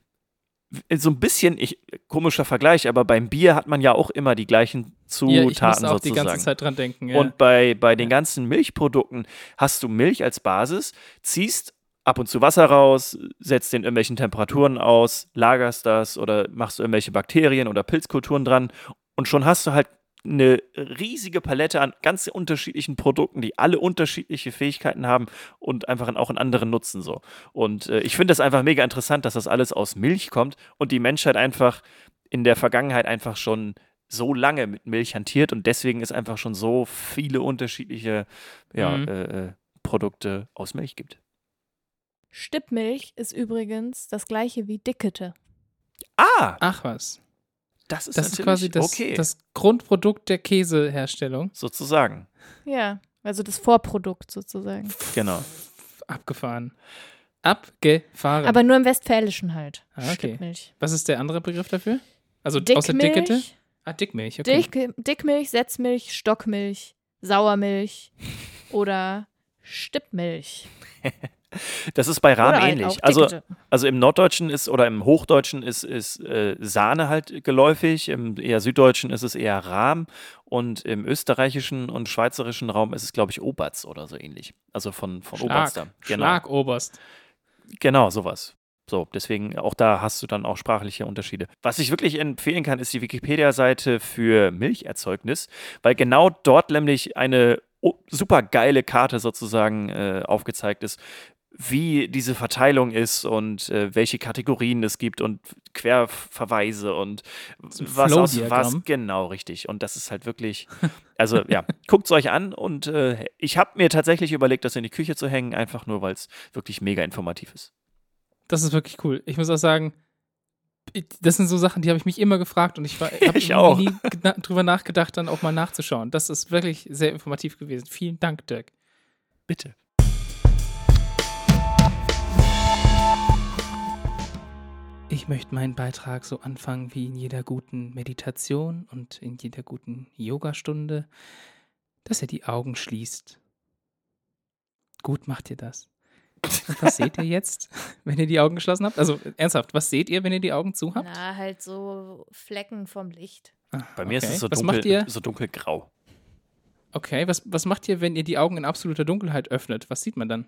so ein bisschen, ich, komischer Vergleich, aber beim Bier hat man ja auch immer die gleichen Ja, ich Zutaten muss auch die sozusagen. ganze Zeit dran denken. Ja. Und bei, bei den ganzen Milchprodukten hast du Milch als Basis, ziehst ab und zu Wasser raus, setzt den irgendwelchen Temperaturen aus, lagerst das oder machst du irgendwelche Bakterien oder Pilzkulturen dran und schon hast du halt eine riesige Palette an ganz unterschiedlichen Produkten, die alle unterschiedliche Fähigkeiten haben und einfach auch einen anderen Nutzen so. Und äh, ich finde das einfach mega interessant, dass das alles aus Milch kommt und die Menschheit einfach in der Vergangenheit einfach schon so lange mit Milch hantiert und deswegen es einfach schon so viele unterschiedliche ja, Mhm. äh, äh, Produkte aus Milch gibt. Stippmilch ist übrigens das gleiche wie Dickete. Ah, Ach was. Das ist Das ist natürlich quasi das, okay, das Grundprodukt der Käseherstellung. sozusagen. Ja, also das Vorprodukt sozusagen. Genau. Abgefahren. Abgefahren. Aber nur im Westfälischen halt. Ah, okay. Was ist der andere Begriff dafür? Also außer Dickete? Dickmilch, Ah, Dickmilch, okay. Dick, Dickmilch, Setzmilch, Stockmilch, Sauermilch oder Stippmilch. Das ist bei Rahm halt ähnlich. Also, also im Norddeutschen ist oder im Hochdeutschen ist, ist äh, Sahne halt geläufig, im eher Süddeutschen ist es eher Rahm und im österreichischen und schweizerischen Raum ist es, glaube ich, Oberst oder so ähnlich. Also von, von Schlag, Oberster. Genau. Schlag Oberst. Genau, sowas. So, deswegen auch da hast du dann auch sprachliche Unterschiede. Was ich wirklich empfehlen kann, ist die Wikipedia-Seite für Milcherzeugnis, weil genau dort nämlich eine super geile Karte sozusagen äh, aufgezeigt ist, wie diese Verteilung ist und äh, welche Kategorien es gibt und Querverweise und was aus was. Genau, richtig. Und das ist halt wirklich, also ja, guckt es euch an und äh, ich habe mir tatsächlich überlegt, das in die Küche zu hängen, einfach nur, weil es wirklich mega informativ ist. Das ist wirklich cool. Ich muss auch sagen, das sind so Sachen, die habe ich mich immer gefragt und ich habe Ich auch. nie drüber nachgedacht, dann auch mal nachzuschauen. Das ist wirklich sehr informativ gewesen. Vielen Dank, Dirk. Bitte. Ich möchte meinen Beitrag so anfangen wie in jeder guten Meditation und in jeder guten Yogastunde, dass ihr die Augen schließt. Gut macht ihr das. Was seht ihr jetzt, wenn ihr die Augen geschlossen habt? Also ernsthaft, was seht ihr, wenn ihr die Augen zu habt? Na, halt so Flecken vom Licht. Ah, Bei mir okay. ist es so, dunkel, macht ihr? so dunkelgrau. Okay, was, was macht ihr, wenn ihr die Augen in absoluter Dunkelheit öffnet? Was sieht man dann?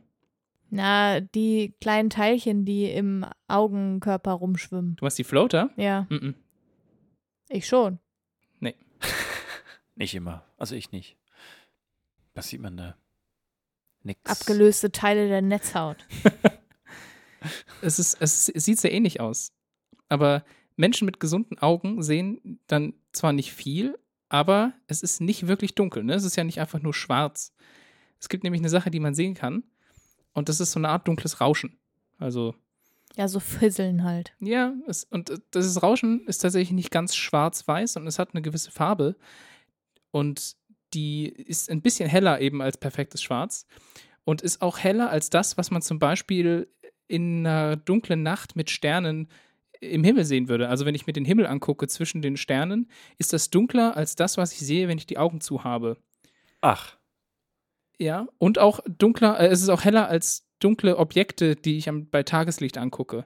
Na, die kleinen Teilchen, die im Augenkörper rumschwimmen. Du machst die Floater? Ja, Mhm. ich schon. Nicht immer. Also ich nicht. Was sieht man da? Nix. Abgelöste Teile der Netzhaut. Es, ist, es sieht sehr ähnlich aus. Aber Menschen mit gesunden Augen sehen dann zwar nicht viel, aber es ist nicht wirklich dunkel. Ne? Es ist ja nicht einfach nur schwarz. Es gibt nämlich eine Sache, die man sehen kann. Und das ist so eine Art dunkles Rauschen. Also, Ja, so Fisseln halt. ja, es, und äh, dieses Rauschen ist tatsächlich nicht ganz schwarz-weiß und es hat eine gewisse Farbe. Und die ist ein bisschen heller eben als perfektes Schwarz. und ist auch heller als das, was man zum Beispiel in einer dunklen Nacht mit Sternen im Himmel sehen würde. Also wenn ich mir den Himmel angucke zwischen den Sternen, ist das dunkler als das, was ich sehe, wenn ich die Augen zu habe. Ach. Ja, und auch dunkler, äh, es ist auch heller als dunkle Objekte, die ich am, bei Tageslicht angucke.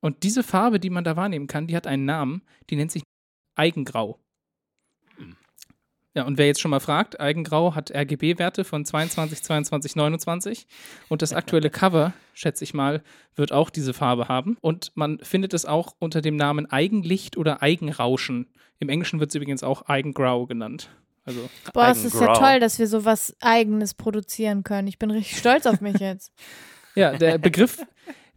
Und diese Farbe, die man da wahrnehmen kann, die hat einen Namen, die nennt sich Eigengrau. Ja, und wer jetzt schon mal fragt, Eigengrau hat RGB-Werte von 22, 22, 29 und das aktuelle Cover, schätze ich mal, wird auch diese Farbe haben. Und man findet es auch unter dem Namen Eigenlicht oder Eigenrauschen. Im Englischen wird es übrigens auch Eigengrau genannt. Also Boah, es ist ja toll, dass wir sowas Eigenes produzieren können. Ich bin richtig stolz auf mich jetzt. Ja, der Begriff,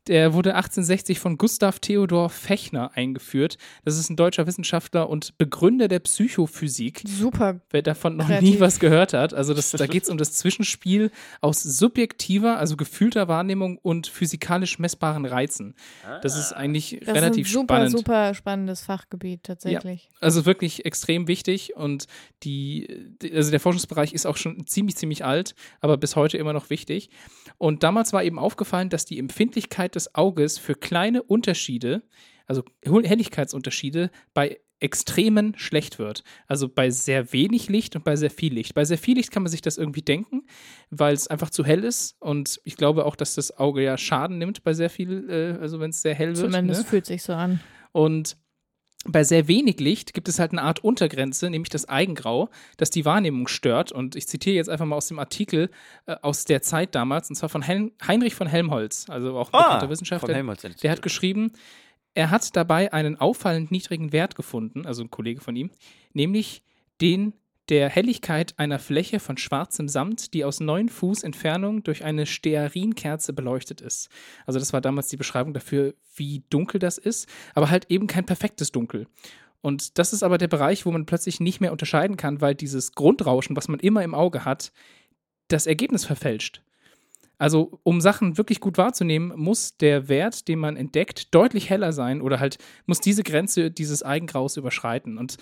der wurde 1860 von Gustav Theodor Fechner eingeführt. Das ist ein deutscher Wissenschaftler und Begründer der Psychophysik. Super. Wer davon noch Kreativ. nie was gehört hat, also das, da geht es um das Zwischenspiel aus subjektiver, also gefühlter Wahrnehmung und physikalisch messbaren Reizen. Das ist eigentlich Das relativ ist ein super, spannend. super spannendes Fachgebiet tatsächlich. Also wirklich extrem wichtig und die- also der Forschungsbereich ist auch schon ziemlich, ziemlich alt, aber bis heute immer noch wichtig. Und damals war eben aufgefallen, dass die Empfindlichkeit des Auges für kleine Unterschiede, also Hell- Helligkeitsunterschiede, bei Extremen schlecht wird. Also bei sehr wenig Licht und bei sehr viel Licht. Bei sehr viel Licht kann man sich das irgendwie denken, weil es einfach zu hell ist. Und ich glaube auch, dass das Auge ja Schaden nimmt bei sehr viel, äh, also wenn es sehr hell wird. Zumindest ne? fühlt sich so an. Und bei sehr wenig Licht gibt es halt eine Art Untergrenze, nämlich das Eigengrau, das die Wahrnehmung stört. Und ich zitiere jetzt einfach mal aus dem Artikel äh, aus der Zeit damals, und zwar von Hel Heinrich von Helmholtz, also auch ein bekannter von Wissenschaftler. Helmholtz. Der hat geschrieben, er hat dabei einen auffallend niedrigen Wert gefunden, also ein Kollege von ihm, nämlich den der Helligkeit einer Fläche von schwarzem Samt, die aus neun Fuß Entfernung durch eine Stearinkerze beleuchtet ist. Also das war damals die Beschreibung dafür, wie dunkel das ist, aber halt eben kein perfektes Dunkel. Und das ist aber der Bereich, wo man plötzlich nicht mehr unterscheiden kann, weil dieses Grundrauschen, was man immer im Auge hat, das Ergebnis verfälscht. Also, um Sachen wirklich gut wahrzunehmen, muss der Wert, den man entdeckt, deutlich heller sein oder halt muss diese Grenze dieses Eigengraus überschreiten. Und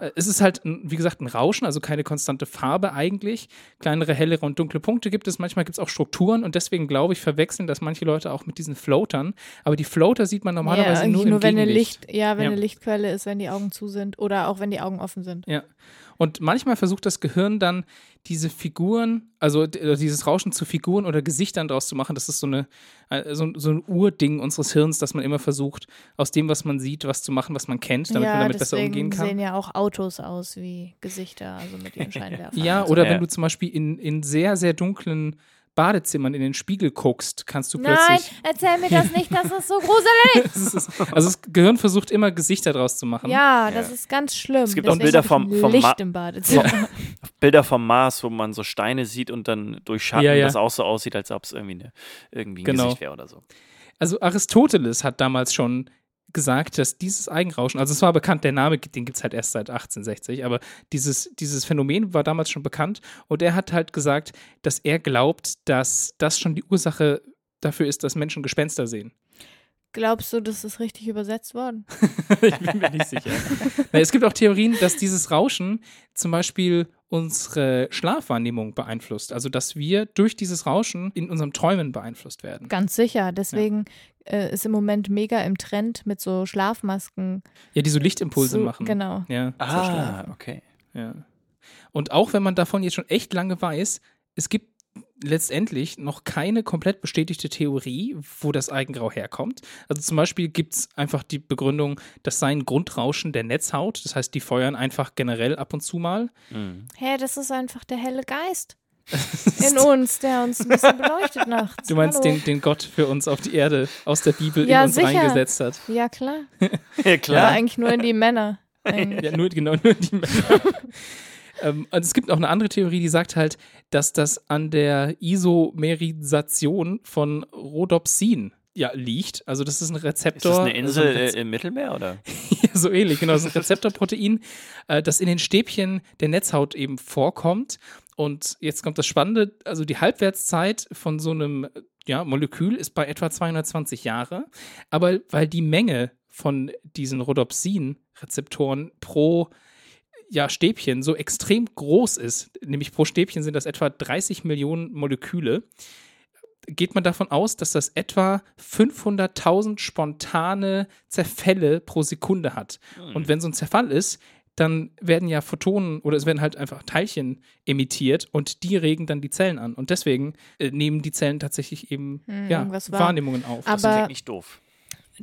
äh, es ist halt, wie gesagt, ein Rauschen, also keine konstante Farbe eigentlich. Kleinere, hellere und dunkle Punkte gibt es. Manchmal gibt es auch Strukturen und deswegen glaube ich, verwechseln das manche Leute auch mit diesen Floatern. Aber die Floater sieht man normalerweise ja, nur nur wenn eine Gegenlicht. Licht, ja, wenn Ja. eine Lichtquelle ist, wenn die Augen zu sind oder auch wenn die Augen offen sind. Ja. Und manchmal versucht das Gehirn dann, diese Figuren, also oder dieses Rauschen zu Figuren oder Gesichtern draus zu machen. Das ist so, eine, äh, so, so ein Urding unseres Hirns, dass man immer versucht, aus dem, was man sieht, was zu machen, was man kennt, damit ja, man damit besser deswegen umgehen kann. sehen ja auch Autos aus wie Gesichter, also mit ihren Scheinwerfern. Ja, so. oder Ja. wenn du zum Beispiel in, in sehr, sehr dunklen Badezimmern in den Spiegel guckst, kannst du Nein, plötzlich. erzähl mir das nicht, das ist so gruselig. Das ist, also das Gehirn versucht immer Gesichter draus zu machen. Ja, das Ja. ist ganz schlimm. Es gibt auch Bilder vom- vom Licht Ma- im Badezimmer. Bilder vom Mars, wo man so Steine sieht und dann durch Schatten Ja, ja. das auch so aussieht, als ob es irgendwie, eine, irgendwie ein Genau. Gesicht wäre oder so. Also Aristoteles hat damals schon gesagt, dass dieses Eigenrauschen, also es war bekannt, der Name, den gibt es halt erst seit 1860, aber dieses, dieses Phänomen war damals schon bekannt und er hat halt gesagt, dass er glaubt, dass das schon die Ursache dafür ist, dass Menschen Gespenster sehen. Glaubst du, das ist richtig übersetzt worden? ich bin mir nicht sicher. Na, es gibt auch Theorien, dass dieses Rauschen zum Beispiel unsere Schlafwahrnehmung beeinflusst. Also, dass wir durch dieses Rauschen in unserem Träumen beeinflusst werden. Ganz sicher. Deswegen äh, ist im Moment mega im Trend mit so Schlafmasken. Ja, die so Lichtimpulse zu, machen. Genau. Ja. Ah, okay. Ja. Und auch wenn man davon jetzt schon echt lange weiß, es gibt letztendlich noch keine komplett bestätigte Theorie, wo das Eigengrau herkommt. Also zum Beispiel gibt es einfach die Begründung, das sei ein Grundrauschen der Netzhaut. Das heißt, die feuern einfach generell ab und zu mal. Mhm. Hä, das ist einfach der helle Geist in uns, der uns ein bisschen beleuchtet nachts. Du meinst den, den Gott für uns auf die Erde aus der Bibel Ja, in uns sicher. reingesetzt hat. Ja, klar. Ja, Aber klar. eigentlich nur in die Männer. Eigentlich. Ja, nur, genau, nur die Männer. Ähm, und es gibt auch eine andere Theorie, die sagt halt, dass das an der Isomerisation von Rhodopsin ja, liegt. Also das ist ein Ist Rezeptor. das eine also Insel ein Rez- äh, im Mittelmeer oder? ja, so ähnlich, genau. Das ist ein Rezeptorprotein, äh, das in den Stäbchen der Netzhaut eben vorkommt. Und jetzt kommt das Spannende, also die Halbwertszeit von so einem ja, Molekül ist bei etwa 220 Jahre. Aber weil die Menge von diesen Rhodopsin-Rezeptoren pro ja, Stäbchen so extrem groß ist, nämlich pro Stäbchen sind das etwa 30 Millionen Moleküle, geht man davon aus, dass das etwa 500.000 spontane Zerfälle pro Sekunde hat. Hm. Und wenn so ein Zerfall ist, dann werden ja Photonen oder es werden halt einfach Teilchen emittiert und die regen dann die Zellen an. Und deswegen äh, nehmen die Zellen tatsächlich eben Hm, ja. Wahrnehmungen auf. Aber- Das klingt nicht doof.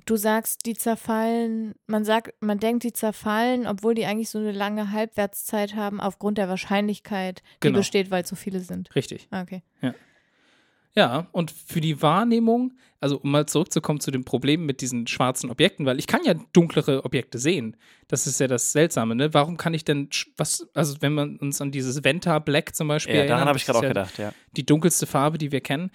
Du sagst, die zerfallen, man sagt, man denkt, die zerfallen, obwohl die eigentlich so eine lange Halbwertszeit haben, aufgrund der Wahrscheinlichkeit, die Genau. besteht, weil es so viele sind. Richtig. Ah, Okay. Ja, und für die Wahrnehmung, also um mal zurückzukommen zu dem Problem mit diesen schwarzen Objekten, weil ich kann ja dunklere Objekte sehen. Das ist ja das Seltsame, ne? Warum kann ich denn, was, also wenn man uns an dieses Venta Black zum Beispiel Ja, erinnert, daran habe ich das gerade auch ja gedacht, ja. die dunkelste Farbe, die wir kennen.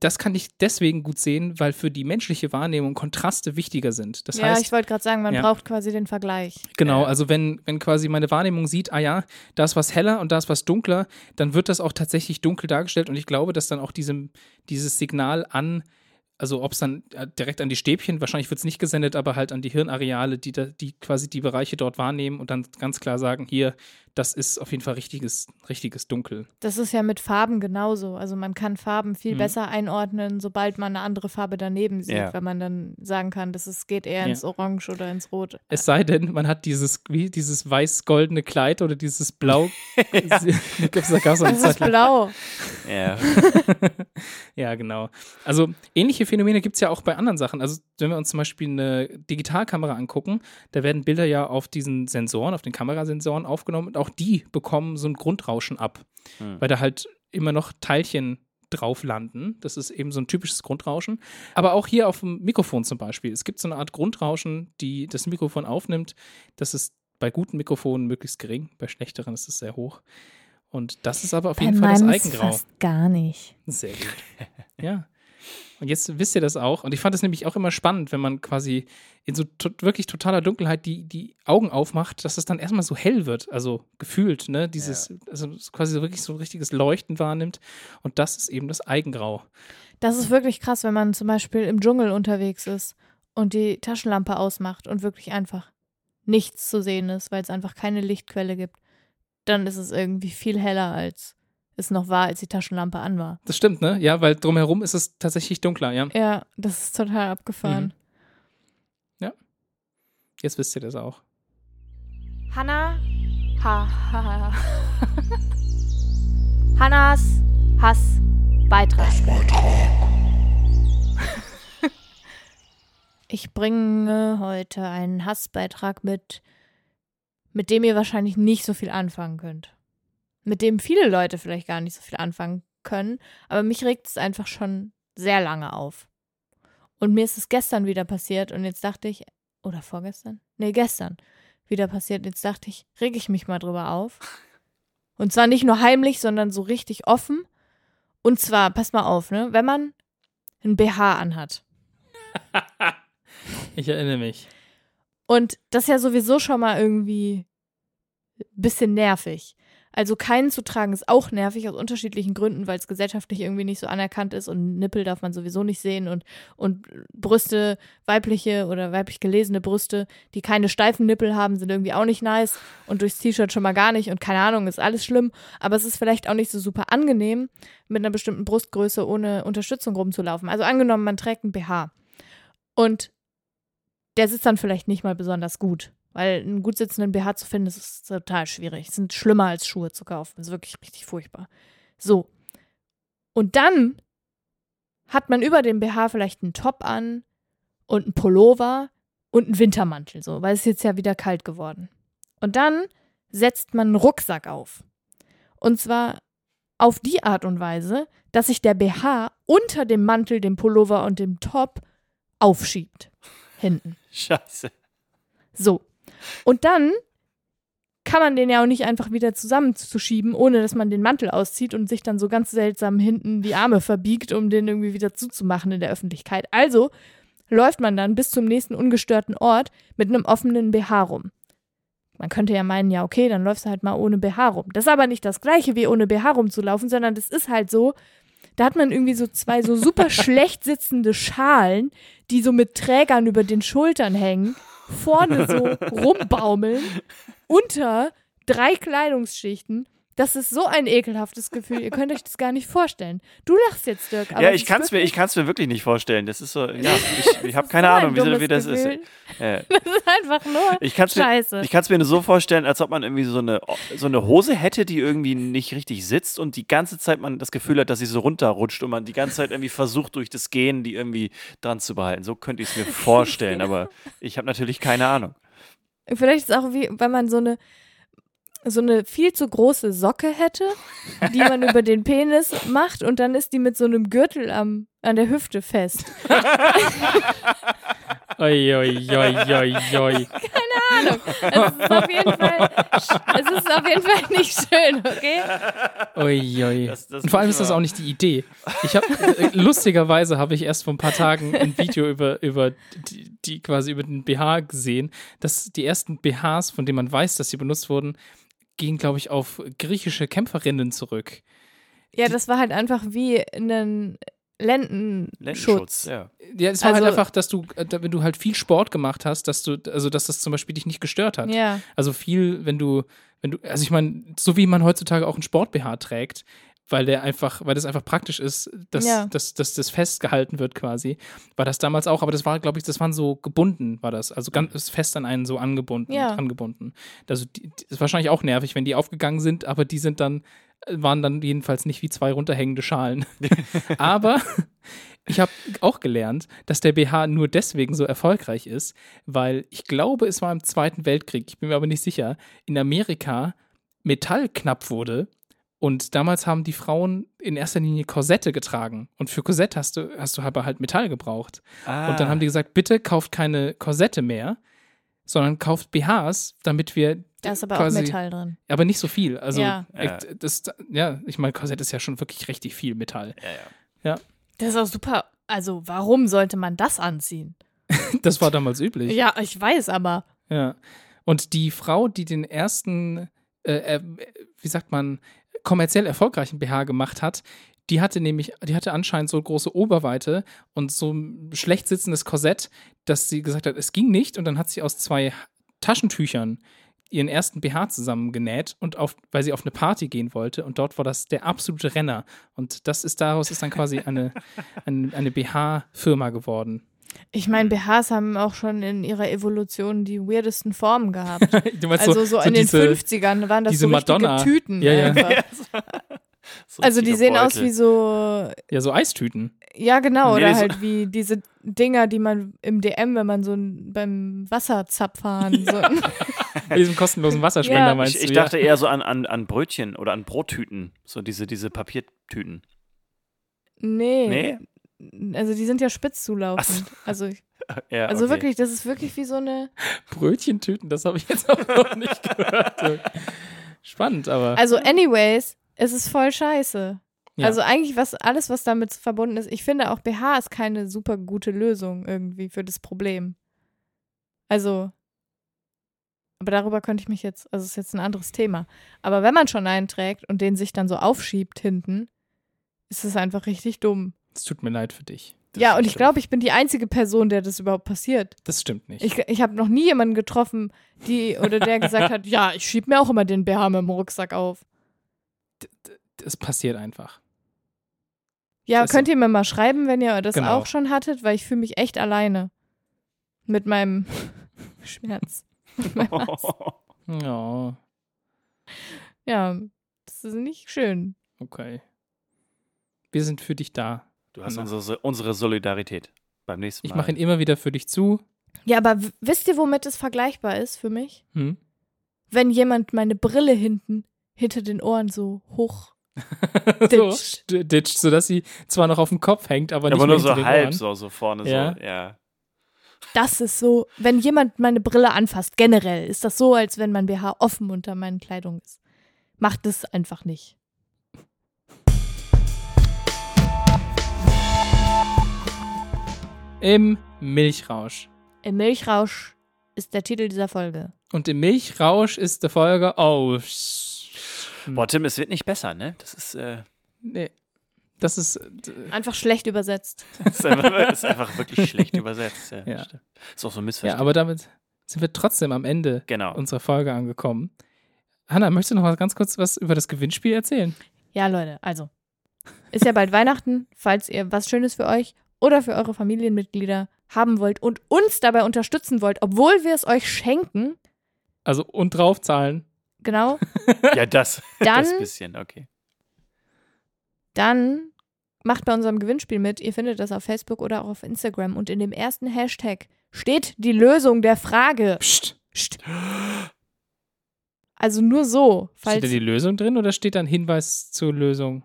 Das kann ich deswegen gut sehen, weil für die menschliche Wahrnehmung Kontraste wichtiger sind. Das ja, heißt, ich wollte gerade sagen, man Ja. braucht quasi den Vergleich. Genau, also wenn, wenn quasi meine Wahrnehmung sieht, ah ja, da ist was heller und da ist was dunkler, dann wird das auch tatsächlich dunkel dargestellt und ich glaube, dass dann auch diesem, dieses Signal an, also ob es dann äh, direkt an die Stäbchen, wahrscheinlich wird es nicht gesendet, aber halt an die Hirnareale, die, da, die quasi die Bereiche dort wahrnehmen und dann ganz klar sagen, hier, das ist auf jeden Fall richtiges, richtiges Dunkel. Das ist ja mit Farben genauso. Also man kann Farben viel Mhm. besser einordnen, sobald man eine andere Farbe daneben sieht, Ja. wenn man dann sagen kann, dass es geht eher Ja. ins Orange oder ins Rot. Es sei denn, man hat dieses, wie, dieses weiß-goldene Kleid oder dieses blau. Ja. Das ist blau. Ja. Ja, genau. Also ähnliche Phänomene gibt es ja auch bei anderen Sachen. Also wenn wir uns zum Beispiel eine Digitalkamera angucken, da werden Bilder ja auf diesen Sensoren, auf den Kamerasensoren aufgenommen und auch die bekommen so ein Grundrauschen ab, Hm. weil da halt immer noch Teilchen drauf landen. Das ist eben so ein typisches Grundrauschen. Aber auch hier auf dem Mikrofon zum Beispiel. Es gibt so eine Art Grundrauschen, die das Mikrofon aufnimmt. Das ist bei guten Mikrofonen möglichst gering, bei schlechteren ist es sehr hoch. Und das ist aber auf jeden Fall das Eigengrau. gar nicht. Sehr gut. ja. Und jetzt wisst ihr das auch. Und ich fand es nämlich auch immer spannend, wenn man quasi in so to wirklich totaler Dunkelheit die, die Augen aufmacht, dass es dann erstmal so hell wird. Also gefühlt, ne? Dieses, also so quasi so wirklich so ein richtiges Leuchten wahrnimmt. Und das ist eben das Eigengrau. Das ist wirklich krass, wenn man zum Beispiel im Dschungel unterwegs ist und die Taschenlampe ausmacht und wirklich einfach nichts zu sehen ist, weil es einfach keine Lichtquelle gibt. Dann ist es irgendwie viel heller, als es noch war, als die Taschenlampe an war. Das stimmt, ne? Ja, weil drumherum ist es tatsächlich dunkler, ja. Ja, das ist total abgefahren. Jetzt wisst ihr das auch. Hanna. Ha, ha, ha. Hannas Hassbeitrag. Ich bringe heute einen Hassbeitrag mit, mit dem ihr wahrscheinlich nicht so viel anfangen könnt. Mit dem viele Leute vielleicht gar nicht so viel anfangen können, aber mich regt es einfach schon sehr lange auf. Und mir ist es gestern wieder passiert und jetzt dachte ich, oder vorgestern? Nee, gestern wieder passiert. Jetzt dachte ich, reg ich mich mal drüber auf. Und zwar nicht nur heimlich, sondern so richtig offen. Und zwar, pass mal auf, ne, wenn man ein BH anhat. Ich erinnere mich. Und das ist ja sowieso schon mal irgendwie ein bisschen nervig. Also keinen zu tragen ist auch nervig aus unterschiedlichen Gründen, weil es gesellschaftlich irgendwie nicht so anerkannt ist und Nippel darf man sowieso nicht sehen und, und Brüste, weibliche oder weiblich gelesene Brüste, die keine steifen Nippel haben, sind irgendwie auch nicht nice und durchs T-Shirt schon mal gar nicht und keine Ahnung, ist alles schlimm, aber es ist vielleicht auch nicht so super angenehm, mit einer bestimmten Brustgröße ohne Unterstützung rumzulaufen. Also angenommen, man trägt ein BH und der sitzt dann vielleicht nicht mal besonders gut. Weil einen gut sitzenden BH zu finden, das ist total schwierig. Es sind schlimmer als Schuhe zu kaufen. Das ist wirklich richtig furchtbar. So. Und dann hat man über dem BH vielleicht einen Top an und einen Pullover und einen Wintermantel, so, weil es ist jetzt ja wieder kalt geworden. Und dann setzt man einen Rucksack auf. Und zwar auf die Art und Weise, dass sich der BH unter dem Mantel, dem Pullover und dem Top aufschiebt. Hinten. Scheiße. So. Und dann kann man den ja auch nicht einfach wieder zusammenzuschieben, ohne dass man den Mantel auszieht und sich dann so ganz seltsam hinten die Arme verbiegt, um den irgendwie wieder zuzumachen in der Öffentlichkeit. Also läuft man dann bis zum nächsten ungestörten Ort mit einem offenen BH rum. Man könnte ja meinen, ja, okay, dann läufst du halt mal ohne BH rum. Das ist aber nicht das gleiche wie ohne BH rumzulaufen, sondern das ist halt so, da hat man irgendwie so zwei so super schlecht sitzende Schalen, die so mit Trägern über den Schultern hängen, vorne so rumbaumeln, unter drei Kleidungsschichten. Das ist so ein ekelhaftes Gefühl. Ihr könnt euch das gar nicht vorstellen. Du lachst jetzt, Dirk. Ja, es ich kann es mir, ich kann's mir wirklich nicht vorstellen. Das ist so, ja, ich, ich habe keine so Ahnung, wie, wie das ist. Äh, Das ist einfach nur ich kann es mir, scheiße. ich kann's mir nur so vorstellen, als ob man irgendwie so eine, so eine Hose hätte, die irgendwie nicht richtig sitzt und die ganze Zeit man das Gefühl hat, dass sie so runterrutscht und man die ganze Zeit irgendwie versucht, durch das Gehen die irgendwie dran zu behalten. So könnte ich es mir vorstellen, aber ich habe natürlich keine Ahnung. Vielleicht ist es auch wie, wenn man so eine so eine viel zu große Socke hätte, die man über den Penis macht und dann ist die mit so einem Gürtel am, an der Hüfte fest. Oi, oi, oi, oi, oi. Ahnung. Es ist auf jeden Fall, es ist auf jeden Fall nicht schön, okay? Ui, ui. Das- das Und vor allem ist das auch nicht die Idee. Ich habe äh, lustigerweise habe ich erst vor ein paar Tagen ein Video über über die, die quasi über den BH gesehen, dass die ersten BHs, von denen man weiß, dass sie benutzt wurden, gehen glaube ich auf griechische Kämpferinnen zurück. Ja, das war halt einfach wie ein Lendenschutz. Lendenschutz, ja. Ja, es war Also- halt einfach, dass du, äh, wenn du halt viel Sport gemacht hast, dass du, also dass das zum Beispiel dich nicht gestört hat. Ja. Also viel, wenn du, wenn du, also ich meine, so wie man heutzutage auch einen Sport-BH trägt, weil der einfach, weil das einfach praktisch ist, dass, Ja. dass, dass das festgehalten wird quasi, war das damals auch, aber das war, glaube ich, das waren so gebunden, war das, also ganz fest an einen so angebunden, Ja. angebunden. Also die, die, ist wahrscheinlich auch nervig, wenn die aufgegangen sind, aber die sind dann, waren dann jedenfalls nicht wie zwei runterhängende Schalen. aber ich habe auch gelernt, dass der BH nur deswegen so erfolgreich ist, weil ich glaube, es war im Zweiten Weltkrieg, ich bin mir aber nicht sicher, in Amerika Metall knapp wurde und damals haben die Frauen in erster Linie Korsette getragen und für Korsett hast du, hast du aber halt Metall gebraucht. Ah, Und dann haben die gesagt, bitte kauft keine Korsette mehr, sondern kauft BHs, damit wir Da ist aber quasi, auch Metall drin. aber nicht so viel. Also Ja. äh, das, ja, ich meine, Korsett ist ja schon wirklich richtig viel Metall. ja, ja. Das ist auch super. Also, warum sollte man das anziehen? Das war damals üblich. Ja, ich weiß, aber. Ja. Und die Frau, die den ersten, äh, äh, wie sagt man, kommerziell erfolgreichen BH gemacht hat, die hatte nämlich, die hatte anscheinend so große Oberweite und so ein schlecht sitzendes Korsett, dass sie gesagt hat, es ging nicht. Und dann hat sie aus zwei Taschentüchern ihren ersten BH zusammengenäht und auf, weil sie auf eine Party gehen wollte und dort war das der absolute Renner und das ist daraus ist dann quasi eine, eine, eine BH-Firma geworden. Ich meine, BHs haben auch schon in ihrer Evolution die weirdesten Formen gehabt. Du meinst Also so, in diese, den 50ern waren das diese so richtige Madonna. Tüten Ja, ja. So Also die sehen aus Beutel. wie so, Ja, so Eistüten. ja genau, Nee, oder so- halt wie diese Dinger, die man im DM, wenn man so beim Wasserzapfahren so. Bei diesem kostenlosen Wasserspender Ja. meinst Ich, ich du? dachte eher so an, an, an Brötchen oder an Brottüten. So diese, diese Papiertüten. nee. Nee? Also die sind ja spitz zulaufend. Also, ich- Ja, also okay. wirklich, das ist wirklich wie so eine. Brötchentüten, das habe ich jetzt auch noch nicht gehört. Spannend, aber. Also, anyways, es ist voll scheiße. Ja. Also eigentlich was alles, was damit verbunden ist. Ich finde auch BH ist keine super gute Lösung irgendwie für das Problem. Also, aber darüber könnte ich mich jetzt, also ist jetzt ein anderes Thema. Aber wenn man schon einen trägt und den sich dann so aufschiebt hinten, ist es einfach richtig dumm. Es tut mir leid für dich. Das ja, und ich glaube, ich bin die einzige Person, der das überhaupt passiert. Das stimmt nicht. Ich, ich habe noch nie jemanden getroffen, die oder der gesagt hat, ja, ich schieb mir auch immer den BH mit dem Rucksack auf. es passiert einfach. Ja, Ist könnt ihr mir mal schreiben, wenn ihr das Genau. auch schon hattet, weil ich fühle mich echt alleine mit meinem Schmerz. Mit meinem. Ja, Ja, das ist nicht schön. okay. Wir sind für dich da. Du hast unsere, unsere Solidarität beim nächsten Mal. Ich mache ihn immer wieder für dich zu. Ja, aber wisst ihr, womit es vergleichbar ist für mich? Hm? Wenn jemand meine Brille hinten hinter den Ohren so hoch. so, Ditcht. st- ditcht, sodass sie zwar noch auf dem Kopf hängt, aber nicht aber mehr nur so halb, Ohren. so, so vorne Ja. so. Ja. Das ist so, wenn jemand meine Brille anfasst, generell, ist das so, als wenn mein BH offen unter meinen Kleidung ist. Macht es einfach nicht. Im Milchrausch. Im Milchrausch ist der Titel dieser Folge. Und im Milchrausch ist die Folge. Oh. Boah, Tim, es wird nicht besser, ne? Das ist, äh, Nee. Das ist. äh, Einfach schlecht übersetzt. das ist, einfach, das ist einfach wirklich schlecht übersetzt. Ja. Ja. stimmt. Ist auch so ein Ja, Missverständnis. aber damit sind wir trotzdem am Ende genau. unserer Folge angekommen. Hanna, möchtest du noch mal ganz kurz was über das Gewinnspiel erzählen? Ja, Leute, also. Ist ja bald Weihnachten, falls ihr was Schönes für euch oder für eure Familienmitglieder haben wollt und uns dabei unterstützen wollt, obwohl wir es euch schenken, Also und draufzahlen. genau, Ja, das. Dann- das bisschen, okay. dann macht bei unserem Gewinnspiel mit. Ihr findet das auf Facebook oder auch auf Instagram. Und in dem ersten Hashtag steht die Lösung der Frage. Psst. Psst. Also nur so, falls. Steht da die Lösung drin oder steht da ein Hinweis zur Lösung?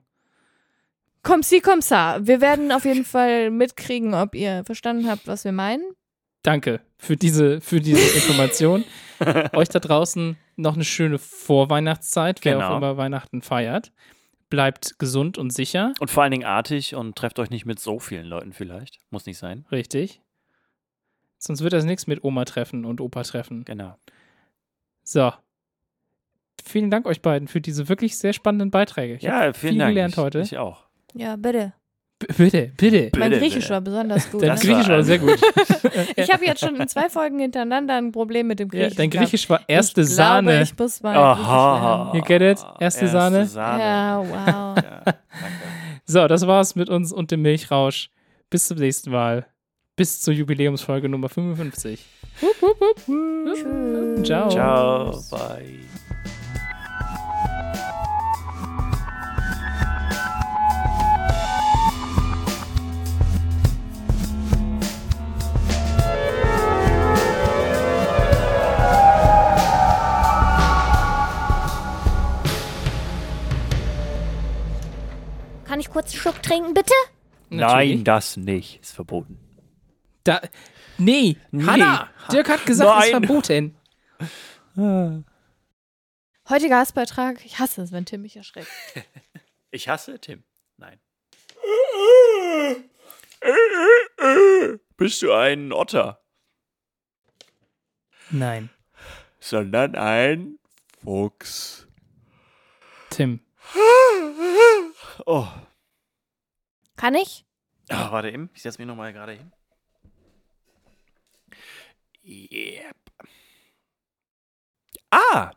Komm si, komm sa. Wir werden auf jeden Fall mitkriegen, ob ihr verstanden habt, was wir meinen. Danke für diese, für diese Information. Euch da draußen noch eine schöne Vorweihnachtszeit, wer auch Genau. immer Weihnachten feiert. Bleibt gesund und sicher. Und vor allen Dingen artig und trefft euch nicht mit so vielen Leuten vielleicht. Muss nicht sein. Richtig. Sonst wird das nichts mit Oma treffen und Opa treffen. Genau. So. Vielen Dank euch beiden für diese wirklich sehr spannenden Beiträge. Ich Ja, vielen viel Dank. gelernt ich, heute. Ich auch. Ja, bitte. B bitte, bitte. mein Bitte, Griechisch bitte. war besonders gut. Dein Das ne? Griechisch war- sehr gut. Ich habe jetzt schon in zwei Folgen hintereinander ein Problem mit dem Ja, Griechisch. dein gehabt. Griechisch war erste ich Sahne. Glaube, ich muss mal Aha. You get it? Erste Sahne? Sahne. Ja, wow. Ja, danke. So, das war's mit uns und dem Milchrausch. Bis zum nächsten Mal. Bis zur Jubiläumsfolge Nummer 55. Wupp, wupp, wupp. Ciao. Ciao. Bye. Kann ich kurz einen Schluck trinken, bitte? Natürlich. Nein, das nicht. Ist verboten. Da, nee, Nee. Hanna, Dirk hat gesagt, es ist Nein. verboten. Heutiger Gastbeitrag. Ich hasse es, wenn Tim mich erschreckt. Ich hasse Tim. Nein. Bist du ein Otter? Nein, Sondern ein Fuchs. Tim. Oh. Kann ich? Ah, warte eben, ich setze mich nochmal gerade hin. Yep. Ah,